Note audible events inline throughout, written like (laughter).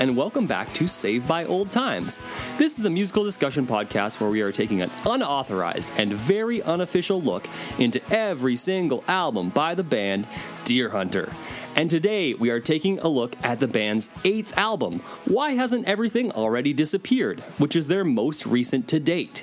And welcome back to Saved by Old Times. This is a musical discussion podcast where we are taking an unauthorized and very unofficial look into every single album by the band Deerhunter. And today we are taking a look at the band's eighth album, Why Hasn't Everything Already Disappeared, which is their most recent to date.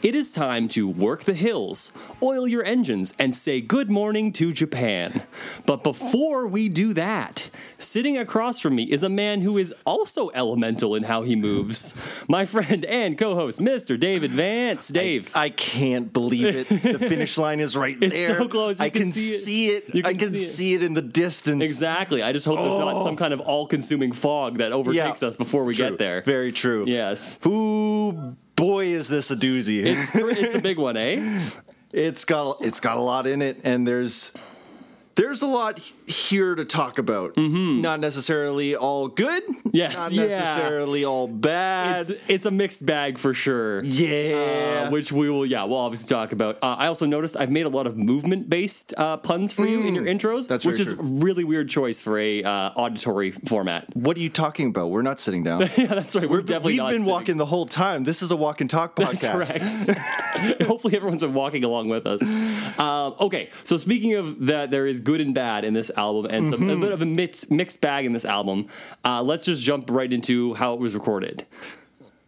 It is time to work the hills, oil your engines, and say good morning to Japan. But before we do that, sitting across from me is a man who is also elemental in how he moves. My friend and co host, Mr. David Vance. Dave. I can't believe it. The finish line is right (laughs) It's there. so close. You I can can, see it. see it. You I can can see it. See it in the distance. exactly. I just hope there's not Oh. some kind of all consuming fog that overtakes us before we True. get there. Very true. Yes. Ooh, boy, is this a doozy. It's, (laughs) it's a big one, eh? it's got it's got a lot in it, and there's there's a lot here to talk about. Not necessarily all good. Mm-hmm. Yes, Not yeah. necessarily all bad. It's, it's a mixed bag for sure. yeah. Uh, which we will, yeah, we'll obviously talk about. Uh, I also noticed I've made a lot of movement-based uh, puns for you in your intros, Mm. that's which is true. really weird choice for a uh, auditory format. what are you talking about? We're not sitting down. (laughs) yeah, that's right. We're, definitely We've been sitting. walking the whole time. This is a walk and talk That's podcast. correct. (laughs) (laughs) Hopefully, everyone's been walking along with us. Um, okay, so speaking of that, there is good and bad in this album, and some, Mm-hmm. a bit of a mixed, mixed bag in this album. Uh, let's just jump right into how it was recorded.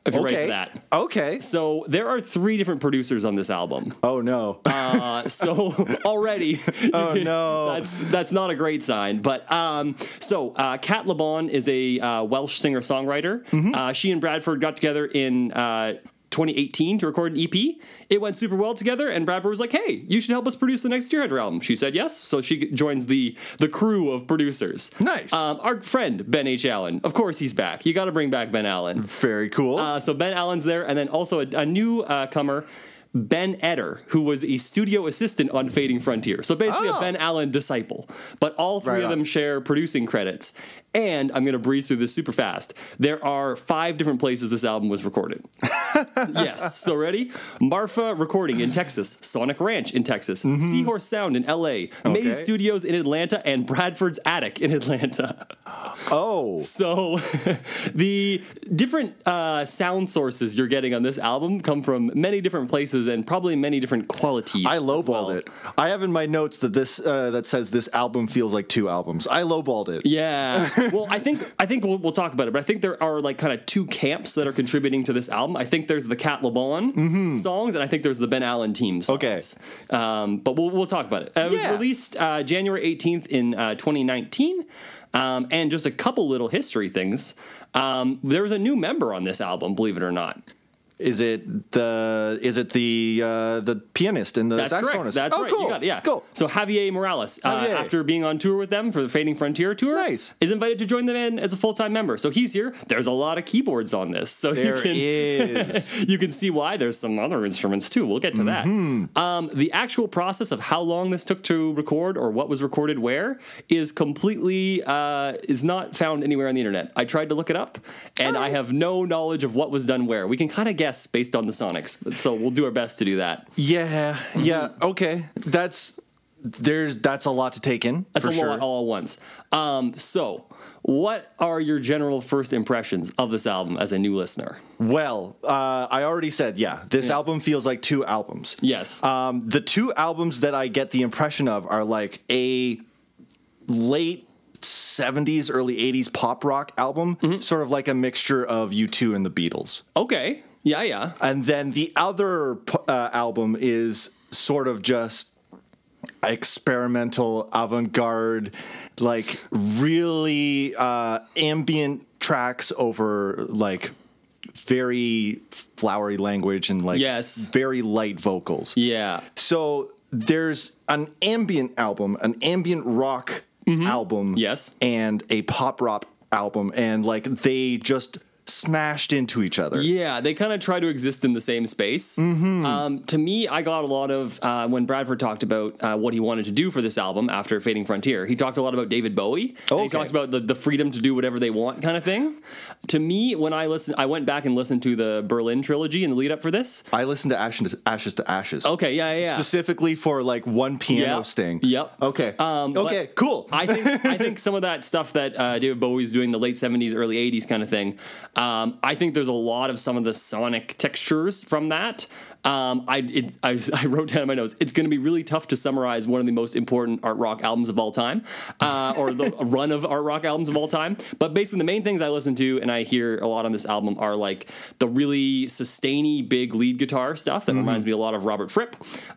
If you're ready for Okay. that. Okay. So there are three different producers on this album. Oh no. Uh, so (laughs) already, (laughs) Oh, (laughs) no. that's that's not a great sign. But um, so uh, Cate Le Bon is a uh, Welsh singer songwriter. Mm-hmm. Uh, she and Bradford got together in. Uh, 2018 to record an EP. It went super well together, and Bradford was like, "Hey, you should help us produce the next Deer album." She said yes, so she joins the the crew of producers. Nice. Um, our friend Ben H. Allen, of course, he's back. You got to bring back Ben Allen. Very cool. Uh, so Ben Allen's there, and then also a, a new uh, comer, Ben Etter, who was a studio assistant on Fading Frontier. So basically, a Oh. Ben Allen disciple. But all three Right of them share producing credits. And I'm going to breeze through this super fast. There are five different places this album was recorded. (laughs) yes. So ready? Marfa Recording in Texas, Sonic Ranch in Texas, Seahorse Sound in LA, Maze Studios in Atlanta, and Bradford's Attic in Atlanta. oh. So, (laughs) the different uh, sound sources you're getting on this album come from many different places and probably many different qualities. I lowballed well. it. I have in my notes that this uh, that says this album feels like two albums. I lowballed it. Yeah. Well, I think I think we'll, we'll talk about it, but I think there are like kind of two camps that are contributing to this album. I think there's the Cate Le Bon songs, and I think there's the Ben Allen team songs. Mm-hmm. Okay. Um, but we'll we'll talk about it. It was released uh, January 18th in uh, 2019. Um, and just a couple little history things. Um, there was a new member on this album, believe it or not. Is it the is it the uh, the pianist and the That's saxophonist? correct. That's oh, right. Cool. You got it. Yeah. Cool. So Javier Morales, uh, Javier. after being on tour with them for the Fading Frontier tour, Nice. is invited to join the band as a full time member. So he's here. There's a lot of keyboards on this, so There you can is. (laughs) you can see why. There's some other instruments too. We'll get to Mm-hmm. that. Um, the actual process of how long this took to record or what was recorded where is completely uh, is not found anywhere on the internet. I tried to look it up, and I have no knowledge of what was done where. We can kind of guess based on the Sonics, so we'll do our best to do that. yeah. Yeah. Okay. That's there's that's a lot to take in. That's for a sure. lot all at once. Um, so, what are your general first impressions of this album as a new listener? Well, uh, I already said yeah. This album feels like two albums. Yes. Um, the two albums that I get the impression of are like a late 70s, early 80s pop rock album, Mm-hmm. sort of like a mixture of U2 and the Beatles. okay. Yeah, yeah. And then the other uh, album is sort of just experimental, avant garde, like really uh, ambient tracks over like very flowery language and like Yes. very light vocals. Yeah. So there's an ambient album, an ambient rock album, Mm-hmm. Yes. and a pop rock album, and like they just smashed into each other. Yeah, they kind of try to exist in the same space. Mm-hmm. Um, to me, I got a lot of uh, when Bradford talked about uh, what he wanted to do for this album after Fading Frontier. He talked a lot about David Bowie. and he talked about the, the freedom to do whatever they want kind of thing. To me, when I listened, I went back and listened to the Berlin trilogy in the lead up for this. I listened to Ashes to Ashes, to Ashes. Okay, yeah, yeah. yeah. Specifically for like one piano Yep. sting. Yep. Okay. Um, okay, cool. I think I (laughs) think some of that stuff that uh, David Bowie's doing the late seventies, early eighties kind of thing. Um, Um, I think there's a lot of some of the sonic textures from that. Um, I, it, I (laughs) I wrote down in my notes. It's going to be really tough to summarize one of the most important art rock albums of all time, uh, or the run of art rock albums of all time. But basically, the main things I listen to and I hear a lot on this album are like the really sustainy, big lead guitar stuff that reminds me a lot of Robert Fripp.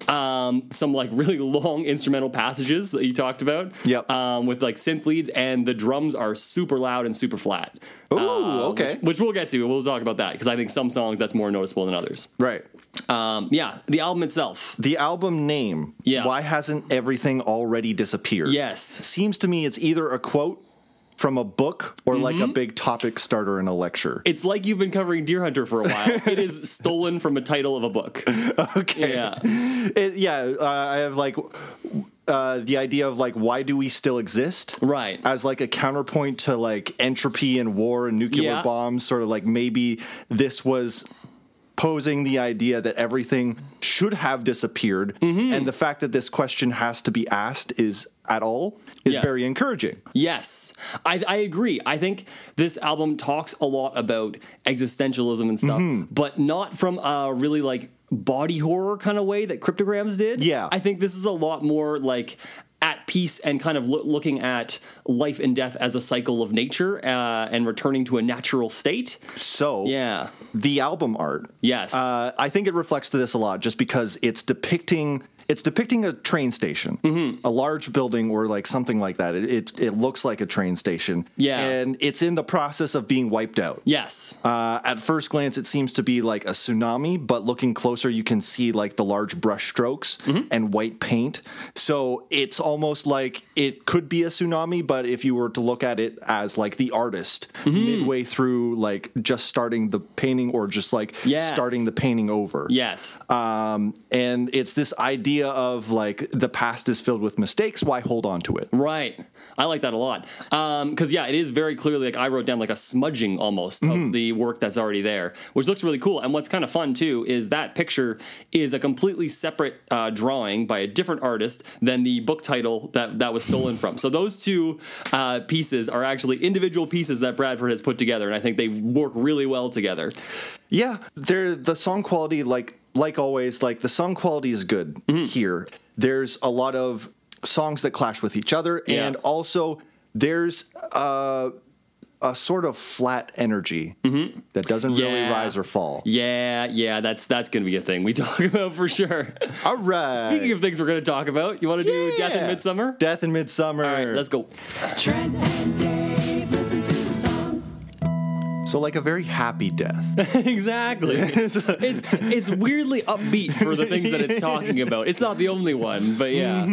Um, some like really (laughs) long instrumental passages that you talked about. Yep. Um, with like synth leads, and the drums are super loud and super flat. Ooh, Uh, okay. Which, which we'll get to. We'll talk about that because I think some songs that's more noticeable than others. right. Um, yeah, the album itself. The album name. Yeah. Why hasn't everything already disappeared? Yes. seems to me it's either a quote from a book or like Mm-hmm. a big topic starter in a lecture. It's like you've been covering Deerhunter for a while. (laughs) it is stolen from a title of a book. okay. Yeah. (laughs) It- yeah, uh, I have like uh, the idea of like why do we still exist? Right. As like a counterpoint to like entropy and war and nuclear Yeah. bombs, sort of like maybe this was posing the idea that everything should have disappeared Mm-hmm. and the fact that this question has to be asked is at all is Yes. very encouraging. Yes, I, I agree. I think this album talks a lot about existentialism and stuff, Mm-hmm. but not from a really like body horror kind of way that Cryptograms did. Yeah. I think this is a lot more like peace and kind of loo- looking at life and death as a cycle of nature uh, and returning to a natural state. So Yeah. the album art Yes. uh, i think it reflects to this a lot just because it's depicting it's depicting a train station Mm-hmm. a large building or like something like that it, it, it looks like a train station Yeah. and it's in the process of being wiped out yes. uh, at first glance it seems to be like a tsunami but looking closer you can see like the large brush strokes Mm-hmm. and white paint so it's almost like it could be a tsunami but if you were to look at it as like the artist Mm-hmm. midway through like just starting the painting or just like Yes. starting the painting over yes. um, and it's this idea of like the past is filled with mistakes why hold on to it Right. I like that a lot. Um, because, yeah, it is very clearly like I wrote down like a smudging almost Mm-hmm. of the work that's already there, which looks really cool. And what's kind of fun too is that picture is a completely separate uh, drawing by a different artist than the book title that that was stolen from. So those two uh, pieces are actually individual pieces that Bradford has put together. And I think they work really well together. Yeah, they're the song quality like like always like the song quality is good Mm-hmm. here. There's a lot of songs that clash with each other Yeah. and also there's a a sort of flat energy that doesn't really Mm-hmm. Rise or fall. Yeah, yeah, that's that's gonna be a thing we (laughs) talk about for sure. All right. Speaking of things we're gonna talk about, you want to do Death in Midsummer? Death in Midsummer. All right, let's go. So like a very happy death. (laughs) exactly. (laughs) it's it's weirdly upbeat for the things that it's talking about. It's not the only one, but yeah.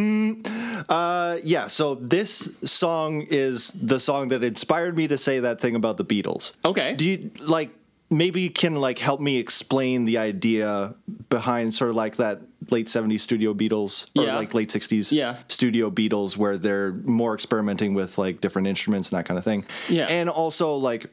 Uh, yeah, so this song is the song that inspired me to say that thing about the Beatles. Okay. Do you like maybe you can like help me explain the idea behind sort of like that late 70s studio Beatles or Yeah. like late 60s Yeah. studio Beatles where they're more experimenting with like different instruments and that kind of thing. Yeah. And also like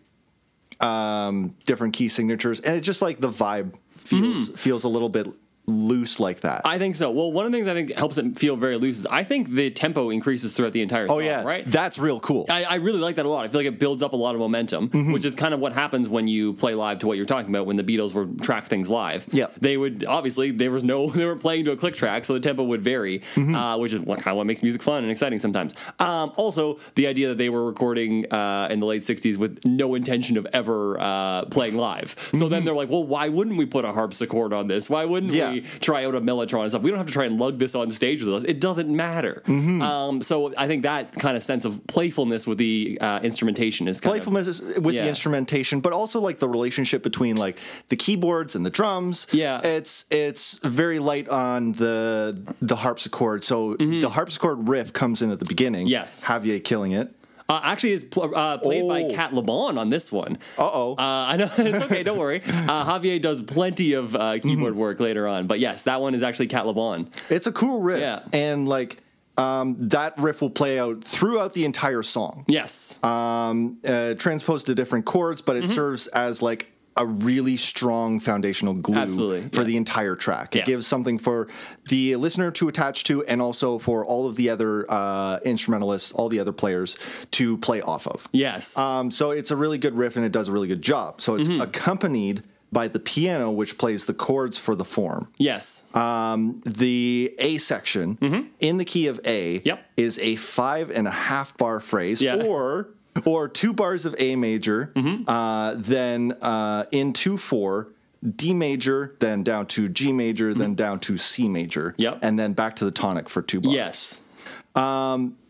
um different key signatures and it's just like the vibe feels feels a little bit loose like that. Mm-hmm. I think so. Well, one of the things I think helps it feel very loose is I think the tempo increases throughout the entire song. oh yeah, right. That's real cool. I, I really like that a lot. I feel like it builds up a lot of momentum, Mm-hmm. which is kind of what happens when you play live to what you're talking about when the Beatles were track things live. Yeah. They would obviously there was no (laughs) they were playing to a click track, so the tempo would vary, Mm-hmm. uh, which is what kind of what makes music fun and exciting sometimes. Um, also, the idea that they were recording uh, in the late '60s with no intention of ever uh, playing live. So then they're like, well, why wouldn't we put a harpsichord on this? Why wouldn't Mm-hmm. Yeah. we try out a mellotron and stuff? We don't have to try and lug this on stage with us. It doesn't matter. Mm-hmm. Um, so I think that kind of sense of playfulness with the uh, instrumentation is kind of playfulness is- with Yeah. the instrumentation, but also like the relationship between like the keyboards and the drums. Yeah. it's it's very light on the the harpsichord. So the harpsichord riff comes in at the beginning. Mm-hmm. Yes. Javier killing it. Uh, actually, it's pl- uh, played by Oh. Cate Le Bon on this one. Uh-oh. Uh, I know (laughs) it's okay. Don't worry. (laughs) Uh, Javier does plenty of uh, keyboard Mm-hmm. work later on, but yes, that one is actually Cate Le Bon. It's a cool riff, Yeah. and like um, that riff will play out throughout the entire song. Yes. um, uh, transposed to different chords, but it Mm-hmm. serves as like a really strong foundational glue Absolutely, for yeah. the entire track. It Yeah. gives something for the listener to attach to, and also for all of the other uh, instrumentalists, all the other players to play off of. yes. Um, so it's a really good riff, and it does a really good job. So it's Mm-hmm. accompanied by the piano, which plays the chords for the form. yes. Um, the A section in the key of A Mm-hmm. Yep. is a five and a half bar phrase, Yeah. or or two bars of A major, Mm-hmm. uh, then uh, in two four. D major, then down to G major, then down to C major, Mm-hmm. Yep. and then back to the tonic for two bars. yes.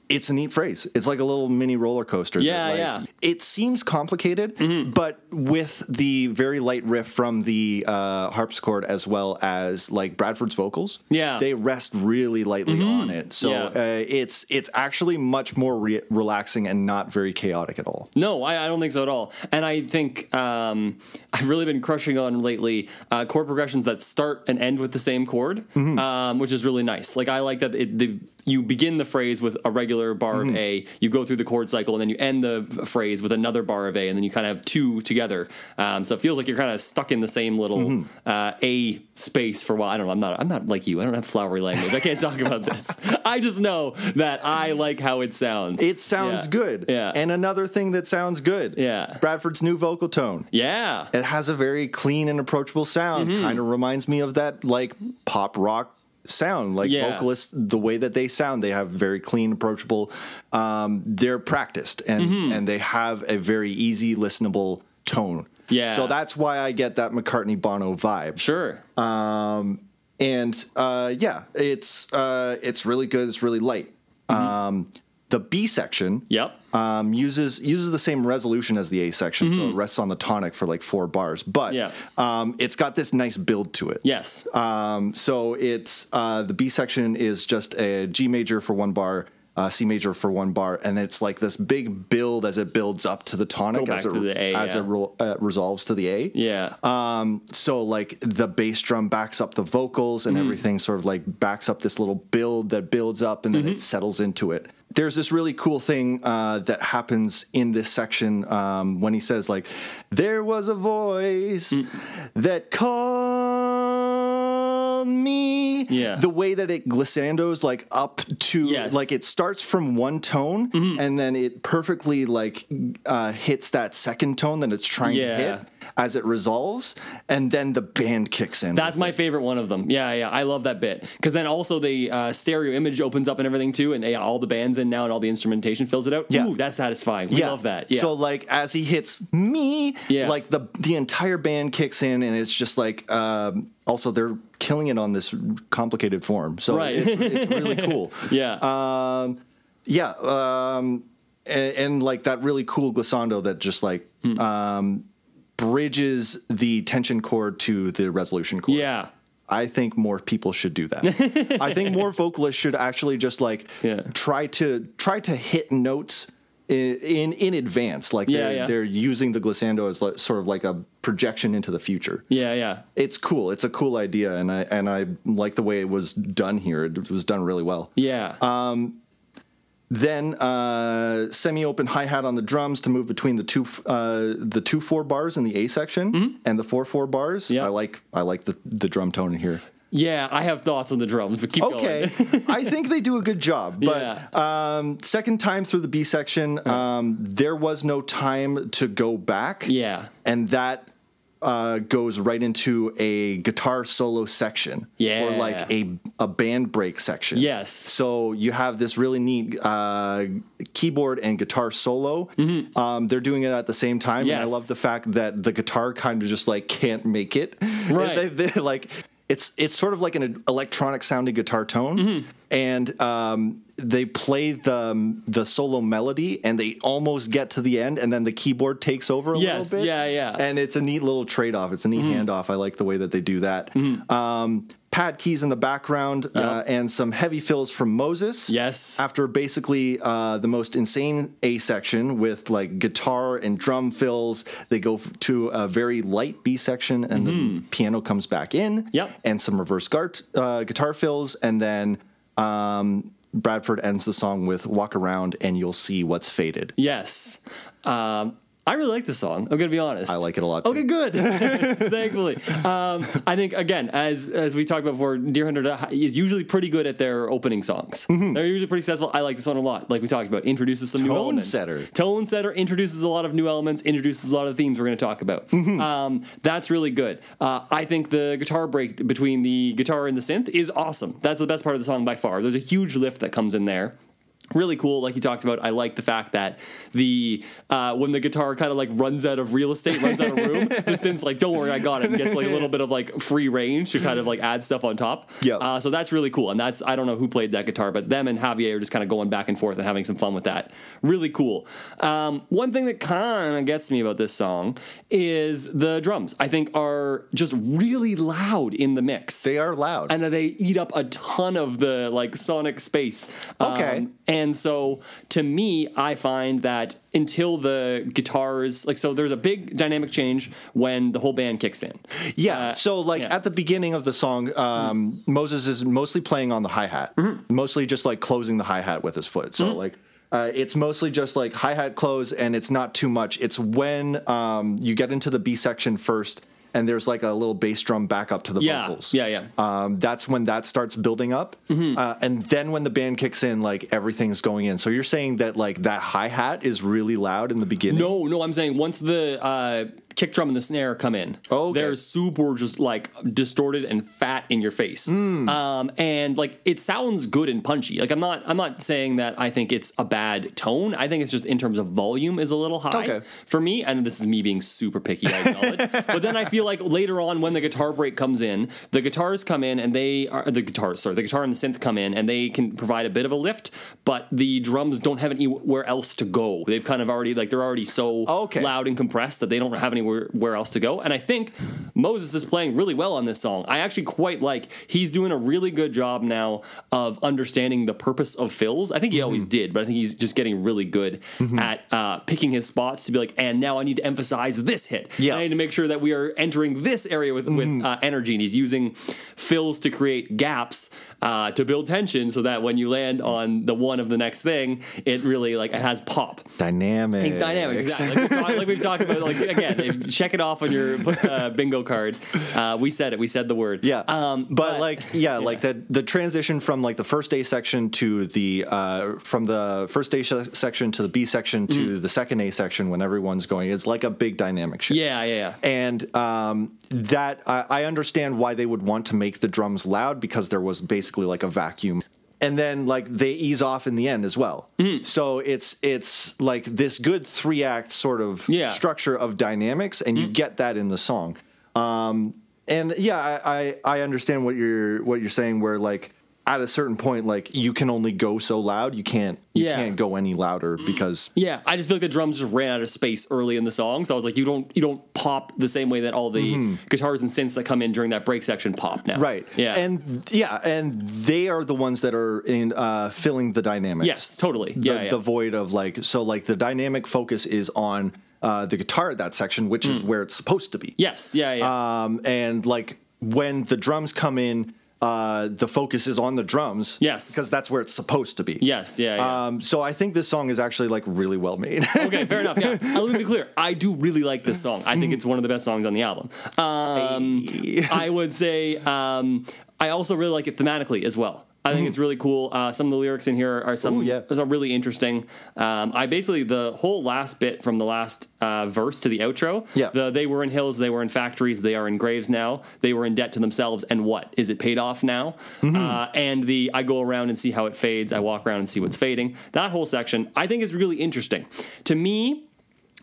It's a neat phrase. It's like a little mini roller coaster. Yeah, like- yeah. Mm-hmm. It seems complicated, but with the very light riff from the uh, harpsichord as well as like Bradford's vocals, Yeah. Mm-hmm. they rest really lightly on it. So Yeah. uh, it's it's actually much more re- relaxing and not very chaotic at all. No, I, I don't think so at all. And I think um, (laughs) I've really been crushing on lately uh, chord progressions that start and end with the same chord, Mm-hmm. um, which is really nice. Like I like that it, the, you begin the phrase with a regular bar Mm-hmm. of A, you go through the chord cycle, and then you end the phrase with another bar of A, and then you kind of have two together. Um, so it feels like you're kind of stuck in the same little Mm-hmm. uh, A space for a while. I don't know. I'm not. I'm not like you. I don't have flowery language. I can't talk about this. (laughs) I just know that I like how it sounds. It sounds Yeah. good. Yeah. And another thing that sounds good. Yeah. Bradford's new vocal tone. yeah. It has a very clean and approachable sound. Mm-hmm. Kind of reminds me of that like pop rock sound. Like Yeah. vocalists, the way that they sound, they have very clean, approachable. Um, they're practiced and Mm-hmm. and they have a very easy, listenable tone. Yeah. So that's why I get that McCartney Bono vibe. Sure. Um, and uh, yeah, it's uh, it's really good. It's really light. Um, the B section Yep. um, uses uses the same resolution as the A section, so it rests on the tonic for like four bars. But Yeah. um, it's got this nice build to it. Yes. Um, so it's uh, the B section is just a G major for one bar, uh, C major for one bar, and it's like this big build as it builds up to the tonic as it to A, as yeah. it ro- uh, resolves to the A. Yeah. Um, so like the bass drum backs up the vocals and everything sort of like backs up this little build that builds up and then it settles into it. There's this really cool thing uh, that happens in this section um, when he says like, "There was a voice that called me." Yeah. The way that it glissandos like up to Yes. like it starts from one tone and then it perfectly like uh, hits that second tone that it's trying Yeah. to hit as it resolves, and then the band kicks in. That's my favorite one of them. Yeah, yeah, I love that bit because then also the uh, stereo image opens up and everything too, and they, all the bands in now and all the instrumentation fills it out. Yeah. Ooh, that's satisfying. We love that. Yeah. So like as he hits me, Yeah. like the the entire band kicks in, and it's just like um, also they're killing it on this complicated form. So Right. it's, it's really (laughs) cool. yeah. Um, yeah, um, and, and like that really cool glissando that just like Hmm. um, bridges the tension chord to the resolution chord. yeah. I think more people should do that. I think more (laughs) vocalists should actually just like Yeah. try to try to hit notes in in, in advance. Like Yeah, they're, yeah. they're using the glissando as like, sort of like a projection into the future. Yeah, yeah. It's cool. It's a cool idea, and I and I like the way it was done here. It was done really well. Yeah. Um, Then uh, semi-open hi hat on the drums to move between the two uh, the two four bars in the A section and the four four bars. Mm-hmm. Yeah. I like I like the the drum tone in here. Yeah, I have thoughts on the drums, but keep Okay, going. (laughs) I think they do a good job. But Yeah. um, second time through the B section, um, there was no time to go back. Yeah. and that uh, goes right into a guitar solo section. Yeah. or like a a band break section. Yes. So you have this really neat uh, keyboard and guitar solo. Um, they're doing it at the same time, and I Mm-hmm. Love the fact that the guitar kind of just like can't make it. (laughs) Right. They- they- like it's it's sort of like an electronic sounding guitar tone, Mm-hmm. and um, they play the the solo melody and they almost get to the end and then the keyboard takes over a Yes, little bit. yeah, yeah. And it's a neat little trade off. It's a neat handoff. I like the way that they do that. Um, pad keys in the background uh, and some heavy fills from Moses. Yes. After basically uh, the most insane A section with like guitar and drum fills, they go f- to a very light B section and the piano comes back in. Mm-hmm. Yep. And some reverse uh, guitar fills. And then um, Bradford ends the song with Walk Around and You'll See What's Faded. Yes. Um, I really like this song. I'm gonna be honest. I like it a lot. Too. Okay, good. (laughs) (laughs) Thankfully, um, I think again, as as we talked about before, Deerhunter is usually pretty good at their opening songs. They're usually pretty successful. I like this one a lot. Like we talked about, introduces some new Tone elements. setter. Tone setter introduces a lot of new elements. Introduces a lot of themes we're to talk about. Um, that's really good. Uh, I think the guitar break between the guitar and the synth is awesome. That's the best part of the song by far. There's a huge lift that comes in there really cool like you talked about i like the fact that the uh, when the guitar kind of like runs out of real estate runs out of room (laughs) the synth's like don't worry i got it and gets like a little bit of like free range to kind of like add stuff on top Yeah. uh, so that's really cool and that's i don't know who played that guitar but them and javier are just kind of going back and forth and having some fun with that really cool um, one thing that kind of gets me about this song is the drums i think are just really loud in the mix They are loud. and they eat up a ton of the like sonic space. Okay. Um, and so to me, I find that until the guitars like so there's a big dynamic change when the whole band kicks in. Yeah. Uh, so, like yeah. at the beginning of the song, um, Moses is mostly playing on the hi hat, Mm-hmm. mostly just like closing the hi hat with his foot. So, like, uh, it's mostly just like hi hat close, and it's not too much. It's when um, you get into the B section first, and there's like a little bass drum back up to the Yeah, vocals. yeah, yeah. Um, that's when that starts building up, uh, and then when the band kicks in, like everything's going in. So you're saying that like that hi hat is really loud in the beginning. No, no, I'm saying once the uh, kick drum and the snare come in, Oh, okay. they're super just like distorted and fat in your face. Hmm. Um, and like it sounds good and punchy. Like I'm not I'm not saying that I think it's a bad tone. I think it's just in terms of volume is a little high Okay. for me. And this is me being super picky, I acknowledge. (laughs) but then I feel like later on when the guitar break comes in, the guitars come in and they are the guitars, sorry, the guitar and the synth come in and they can provide a bit of a lift, but the drums don't have anywhere else to go. They've kind of already like they're already so Okay. loud and compressed that they don't have anywhere where else to go. And I think Moses is playing really well on this song. I actually quite like he's doing a really good job now of understanding the purpose of fills. I think he always Mm-hmm. did, but I think he's just getting really good at uh, picking his spots to be like, and now I need to emphasize this hit. Yeah. I need to make sure that we are entering this area with, Mm-hmm. with uh, energy. And he's using fills to create gaps uh, to build tension so that when you land on the one of the next thing, it really like it has pop. Dynamic. It's dynamics, exactly. Like, we've talked- like we've talked about, like again, check it off on your uh, bingo card. Uh, we said it. We said the word. Yeah, Um, but, like yeah, (laughs) like the the transition from like the first A section to the uh, from the first A se- section to the B section to the second A section when everyone's going, it's like a big dynamic shift. yeah, yeah, yeah. And um, that I, I understand why they would want to make the drums loud because there was basically like a vacuum. And then like they ease off in the end as well. Mm-hmm. So it's it's like this good three act sort of Yeah. Structure of dynamics, and you get that in the song. Um, and yeah, I, I I understand what you're what you're saying. Where like at a certain point, like you can only go so loud. You can't you Yeah. can't go any louder because Yeah, I just feel like the drums just ran out of space early in the song, so I was like, you don't you don't pop the same way that all the guitars and synths that come in during that break section pop now. Mm-hmm. Right. Yeah. And yeah, and they are the ones that are in uh, filling the dynamics. yes, totally. The, yeah, yeah. the void of like so like the dynamic focus is on uh, the guitar at that section, which Mm. is where it's supposed to be. yes. Yeah. Yeah. Um, and like when the drums come in, uh, the focus is on the drums. Yes. Because that's where it's supposed to be. yes. Yeah. Yeah. Um, so I think this song is actually like really well made. (laughs) okay, fair enough. Yeah, let me be clear. I do really like this song. I think it's one of the best songs on the album. Um, I would say um, I also really like it thematically as well. I think it's really cool. Uh, some of the lyrics in here are some. Ooh, yeah. are really interesting. Um, I basically the whole last bit from the last uh, verse to the outro. Yeah. The they were in hills, they were in factories, they are in graves now. They were in debt to themselves, and what is it paid off now? Mm-hmm. Uh, and the I go around and see how it fades. I walk around and see what's fading. That whole section I think is really interesting. To me,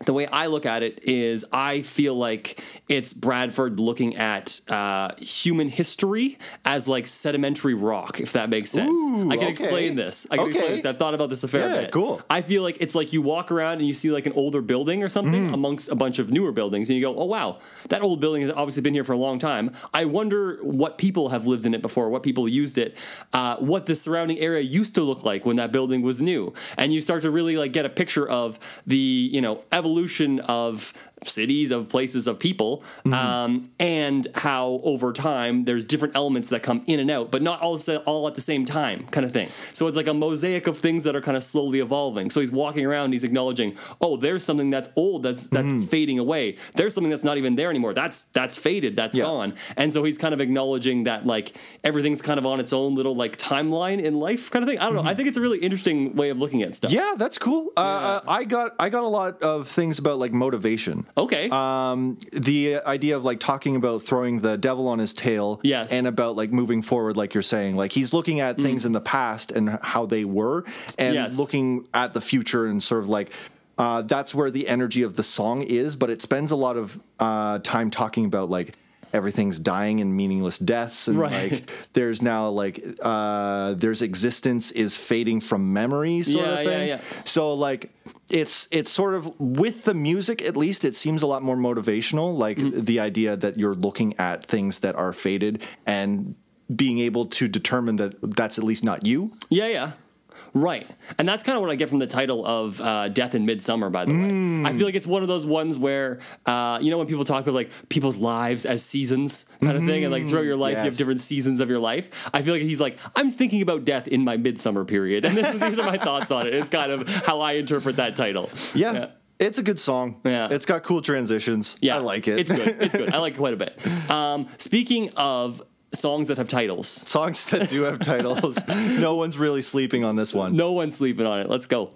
the way I look at it is I feel like it's Bradford looking at uh, human history as like sedimentary rock, if that makes sense. Ooh, I can okay. explain this. I can explain this. I've thought about this a fair Yeah, bit. cool. I feel like it's like you walk around and you see like an older building or something Mm-hmm. amongst a bunch of newer buildings, and you go, "Oh wow, that old building has obviously been here for a long time." I wonder what people have lived in it before, what people used it, uh, what the surrounding area used to look like when that building was new, and you start to really like get a picture of the you know evolution evolution of cities, of places, of people, Mm-hmm. um, and how over time there's different elements that come in and out, but not all of a sudden- all at the same time, kind of thing. So it's like a mosaic of things that are kind of slowly evolving. So he's walking around, he's acknowledging, oh, there's something that's old, that's that's Mm-hmm. fading away. There's something that's not even there anymore. That's that's faded, that's Yeah. gone. And so he's kind of acknowledging that like everything's kind of on its own little like timeline in life, kind of thing. I don't know. I think it's a really interesting way of looking at stuff. Mm-hmm. Yeah, that's cool. Uh, uh, I got I got a lot of things about like motivation. Okay. Um, the idea of like talking about throwing the devil on his tail, Yes. Mm. and about like moving forward, like you're saying, like he's looking at things in the past and how they were, and Yes. looking at the future and sort of like. Uh, that's where the energy of the song is, but it spends a lot of uh, time talking about like everything's dying and meaningless deaths, and Right. like there's now like uh, there's existence is fading from memory, sort Yeah, of thing. yeah. So like it's it's sort of with the music at least it seems a lot more motivational like Mm. the idea that you're looking at things that are faded and being able to determine that that's at least not you. Yeah, yeah. Right. And that's kind of what I get from the title of uh, Death in Midsummer, by the way. I feel like it's one of those ones where, uh, you know, when people talk about like people's lives as seasons kind of thing, and like throughout your life, you have different seasons of your life. I feel like he's like, I'm thinking about death in my midsummer period. (laughs) And this, these are my thoughts on it. It's kind of how I interpret that title. Yeah. Yeah. It's a good song. Yeah. It's got cool transitions. Yeah, I like it. It's good. It's good. I like it quite a bit. (laughs) Um, speaking of songs that have titles, Songs that do have titles. (laughs) no one's really sleeping on this one. no one's sleeping on it. Let's go.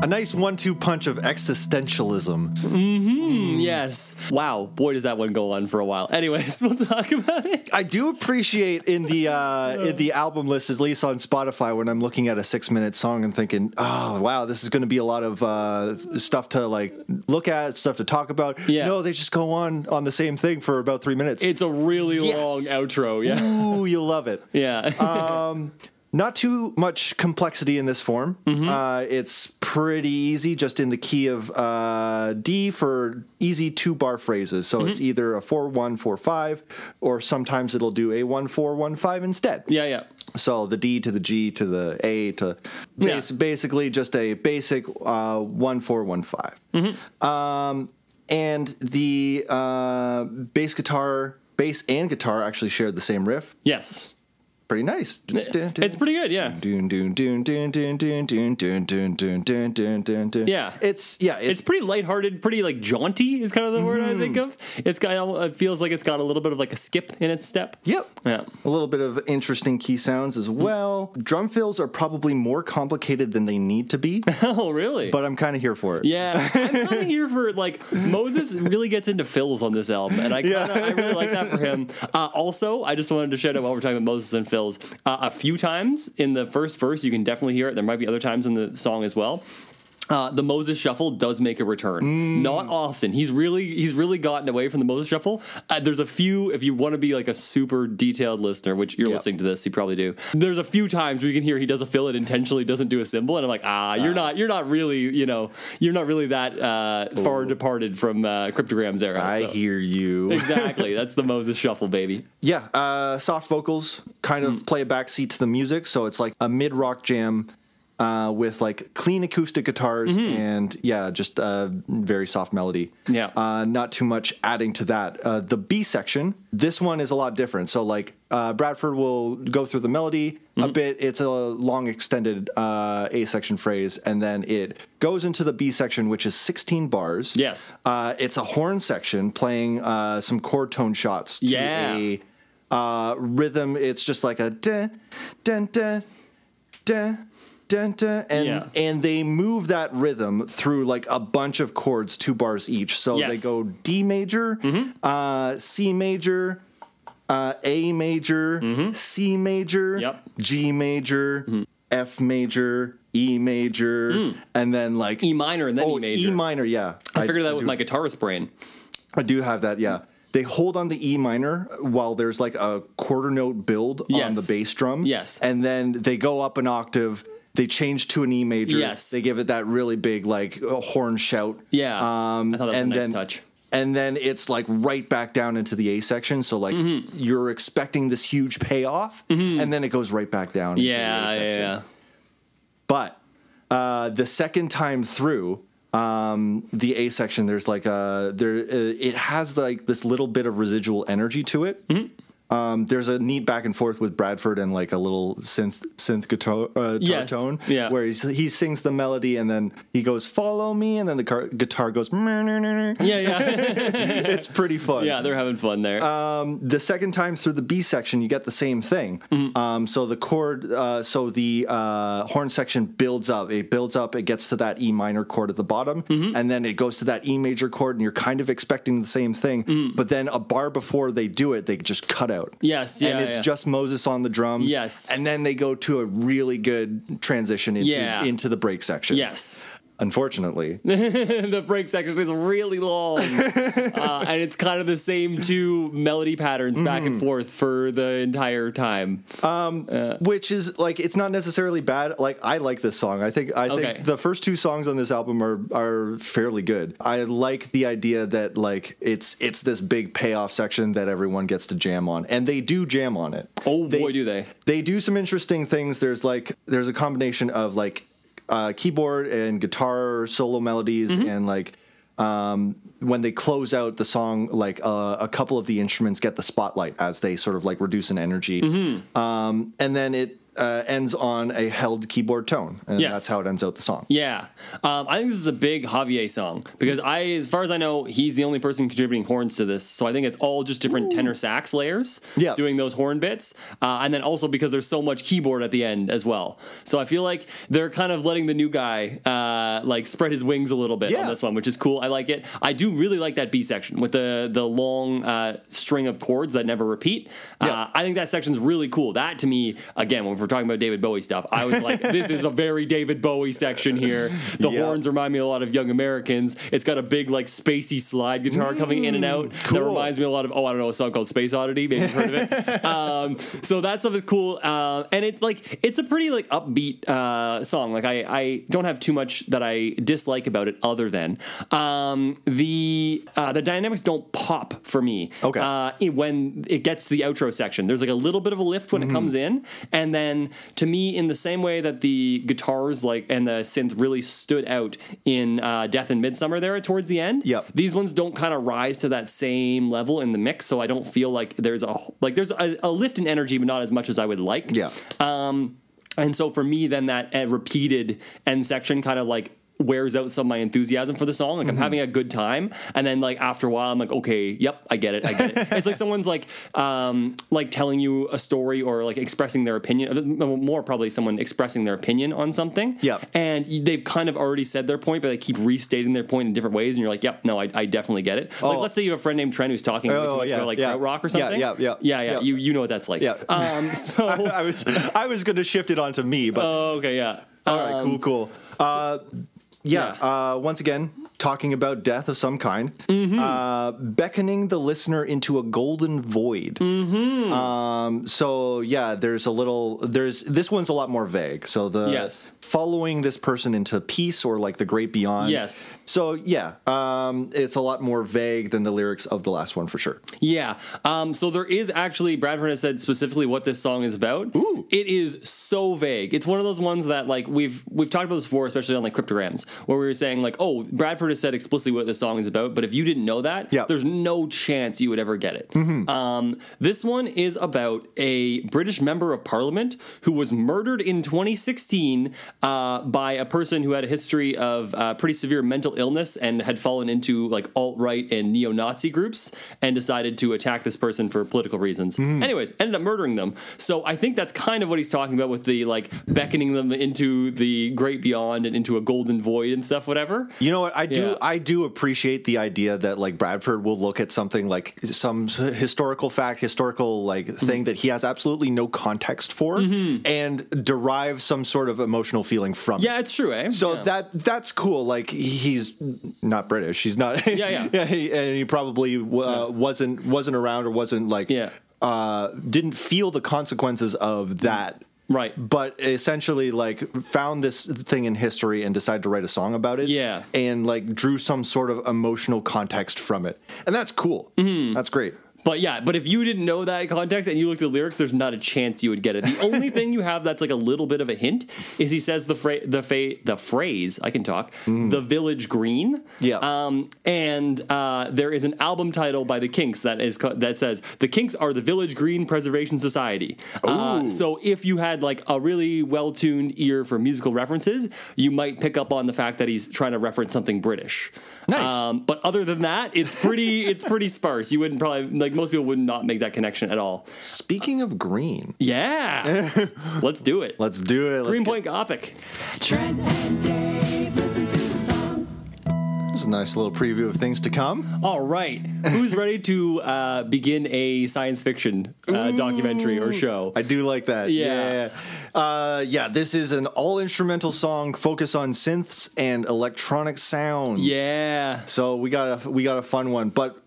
A nice one-two punch of existentialism. Mm-hmm. Yes. Wow. Boy, does that one go on for a while. Anyways, (laughs) we'll talk about it. I do appreciate in the uh, in the album list, at least on Spotify, when I'm looking at a six minute song and thinking, "Oh, wow, this is going to be a lot of uh, stuff to like look at, stuff to talk about." Yeah. No, they just go on on the same thing for about three minutes. It's a really Yes. long outro. Yeah. Ooh, you'll love it. (laughs) Yeah. Not too much complexity in this form. Mm-hmm. Uh, it's pretty easy, just in the key of uh, D for easy two bar phrases. So Mm-hmm. it's either a four one four five, or sometimes it'll do a one four one five instead. yeah. Yeah. So the D to the G to the A to bas- Yeah. basically just a basic uh, one four one five. Mm-hmm. Um, and the uh, bass guitar, bass and guitar actually shared the same riff. Yes pretty nice. It's pretty good, yeah. Yeah. It's yeah, it's, pretty lighthearted, pretty like jaunty is kind of the word. I think of. It's got it feels like it's got a little bit of like a skip in its step. Yep. Yeah. A little bit of interesting key sounds as well. Drum fills are probably more complicated than they need to be. oh, really? But I'm kind of here for it. Yeah. I'm kind of here for like Moses really gets into fills on this album and I kinda, yeah. I really like that for him. Uh, also, I just wanted to shout out while we're talking about Moses and fills uh, a few times in the first verse, you can definitely hear it. There might be other times in the song as well. Uh, the Moses Shuffle does make a return. Mm. Not often. He's really he's really gotten away from the Moses Shuffle. Uh, there's a few. If you want to be like a super detailed listener, which you're Yep. listening to this, you probably do. There's a few times where you can hear he does a fill it intentionally doesn't do a cymbal, and I'm like, ah, you're not you're not really you know you're not really that uh, far departed from uh, cryptograms era. I so. hear you. (laughs) exactly. That's the Moses Shuffle, baby. Yeah, uh, soft vocals kind Mm. of play a backseat to the music, so it's like a mid rock jam uh, with like clean acoustic guitars and yeah, just a very soft melody. Mm-hmm. Yeah. uh, not too much adding to that. Uh, the B section, this one is a lot different. So like uh, Bradford will go through the melody Mm-hmm. a bit. It's a long extended uh, A section phrase, and then it goes into the B section, which is 16 bars. Yes. Uh, it's a horn section playing uh, some chord tone shots to Yeah. a uh, rhythm. It's just like a dun dun dun dun dun dun, and Yeah. and they move that rhythm through like a bunch of chords, two bars each. So Yes. Mm-hmm. they go D major, uh, C major. Uh, a major, C major, Mm-hmm. Yep. Mm-hmm. G major, F major, E major, and then like E minor and then oh, E major. E minor, yeah. I figured that with do, my guitarist brain. I do have that, yeah. They hold on the E minor while there's like a quarter note build on the bass drum. Yes. And then they go up an octave. They change to an E major. Yes. They give it that really big like uh, horn shout. Yeah. Um, I thought that was a and nice then, touch. And then it's like right back down into the A section. So like Mm-hmm. you're expecting this huge payoff, and then it goes right back down. into the A Yeah, yeah, yeah. But uh, the second time through, um, the A section, there's like a there. Uh, it has like this little bit of residual energy to it. Mm-hmm. Um, there's a neat back and forth with Bradford and like a little synth synth guitar, uh, Yes, tone, yeah. where he's, he sings the melody and then he goes "Follow me" and then the car, guitar goes. Yeah, yeah. (laughs) It's pretty fun. yeah, they're having fun there. the second time through the B section, you get the same thing. Mm-hmm. Um, so the chord, uh, so the uh, horn section builds up. It builds up. It gets to that E minor chord at the bottom, Mm-hmm. and then it goes to that E major chord, and you're kind of expecting the same thing. Mm. But then a bar before they do it, they just cut out. Yes, yeah, and it's yeah. just Moses on the drums. Yes. and then they go to a really good transition into Yeah. into the break section. yes. Unfortunately. (laughs) the break section is really long, (laughs) uh, and it's kind of the same two melody patterns back Mm-hmm. and forth for the entire time. which is like it's not necessarily bad. Like I like this song. I think I Okay. think the first two songs on this album are are fairly good. I like the idea that like it's it's this big payoff section that everyone gets to jam on, and they do jam on it. Oh boy, do they! They do some interesting things. There's like there's a combination of like uh, keyboard and guitar solo melodies Mm-hmm. and like um, when they close out the song, like uh, a couple of the instruments get the spotlight as they sort of like reduce in energy, Mm-hmm. um, and then it uh, ends on a held keyboard tone, and Yes. that's how it ends out the song. Yeah, um, I think this is a big Javier song because I, as far as I know, he's the only person contributing horns to this. So I think it's all just different tenor sax layers, Yeah. doing those horn bits, uh, and then also because there's so much keyboard at the end as well. So I feel like they're kind of letting the new guy uh, like spread his wings a little bit on this one, which is cool. I like it. I do really like that B section with the the long uh, string of chords that never repeat. Yeah. Uh, I think that section's really cool. That to me, again, when we're talking about David Bowie stuff, I was like, this is a very David Bowie section here. The Yeah. horns remind me a lot of Young Americans. It's got a big like spacey slide guitar coming in and out. That reminds me a lot of oh I don't know a song called Space Oddity. Maybe you've heard of it. (laughs) um, so that stuff is cool, uh, and it's like it's a pretty like upbeat uh, song. Like I I don't have too much that I dislike about it other than um, the uh, the dynamics don't pop for me. Okay. Uh, it- when it gets to the outro section, there's like a little bit of a lift when it comes in, and then to me, in the same way that the guitars like and the synth really stood out in uh, Death in Midsummer there towards the end. Yep. These ones don't kind of rise to that same level in the mix, so I don't feel like there's a like there's a, a lift in energy, but not as much as I would like. Yeah. Um, and so for me, then that uh, repeated end section kind of like wears out some of my enthusiasm for the song. Like I'm having a good time, and then like after a while, I'm like, okay, yep, I get it, I get it. (laughs) it's like someone's like, um, like telling you a story or like expressing their opinion. uh, More probably someone expressing their opinion on something. Yeah. and they've kind of already said their point, but they keep restating their point in different ways, and you're like, yep, no, I, I definitely get it. Like Oh. let's say you have a friend named Trent who's talking Oh, much yeah, about like yeah. krautrock or something. yeah, yeah, yeah, yeah. yeah. You you know what that's like. Yeah. (laughs) Um. (laughs) So. I was I was going to shift it onto me, but oh, okay. Yeah. All right, Um, cool, cool. Uh, yeah, yeah. Uh, once again, talking about death of some kind, Mm-hmm. uh, beckoning the listener into a golden void. Mm-hmm. Um, so yeah, there's a little. There's this one's a lot more vague. So the Yes. Following this person into peace or like the great beyond. Yes. So yeah, um, it's a lot more vague than the lyrics of the last one for sure. Yeah. Um, so there is actually Bradford has said specifically what this song is about. Ooh. It is so vague. It's one of those ones that like we've we've talked about this before, especially on like cryptograms, where we were saying like, oh, Bradford has said explicitly what this song is about, but if you didn't know that, Yeah. there's no chance you would ever get it. Um, this one is about a British member of Parliament who was murdered in 2016 uh, by a person who had a history of uh, pretty severe mental illness and had fallen into like alt right and neo Nazi groups and decided to attack this person for political reasons. Anyways, ended up murdering them. So I think that's kind of what he's talking about with the like beckoning them into the great beyond and into a golden void and stuff, whatever. You know what? I do Yeah. I do appreciate the idea that like Bradford will look at something like some historical fact, historical like Mm-hmm. thing that he has absolutely no context for, and derive some sort of emotional feeling from. it. Yeah, it's true, eh? So Yeah. that that's cool. Like he's not British. He's not. (laughs) Yeah, yeah. he, and he probably uh, wasn't wasn't around or wasn't like. Yeah. Uh, didn't feel the consequences of that. Right. But essentially, like, found this thing in history and decided to write a song about it. Yeah. And like drew some sort of emotional context from it, and that's cool. Mm-hmm. That's great. But yeah, but if you didn't know that context and you looked at the lyrics, there's not a chance you would get it. The only (laughs) thing you have that's like a little bit of a hint is he says the fra- the fa- the phrase I can talk the village green. Yeah. Um, and uh, there is an album title by the Kinks that is co- that says the Kinks are the Village Green Preservation Society. Uh, so if you had like a really well tuned ear for musical references, you might pick up on the fact that he's trying to reference something British. Nice. Um, but other than that, it's pretty it's pretty sparse. You wouldn't probably like most people would not make that connection at all. Speaking of green, Yeah, (laughs) let's do it. let's do it. Let's Green get- Point Gothic. Trent and Dave listen to the song. This is a nice little preview of things to come. All right, who's ready to uh, begin a science fiction uh, documentary or show? I do like that. Yeah. Yeah. Uh, yeah, this is an all instrumental song focused on synths and electronic sounds. Yeah, So we got a we got a fun one, but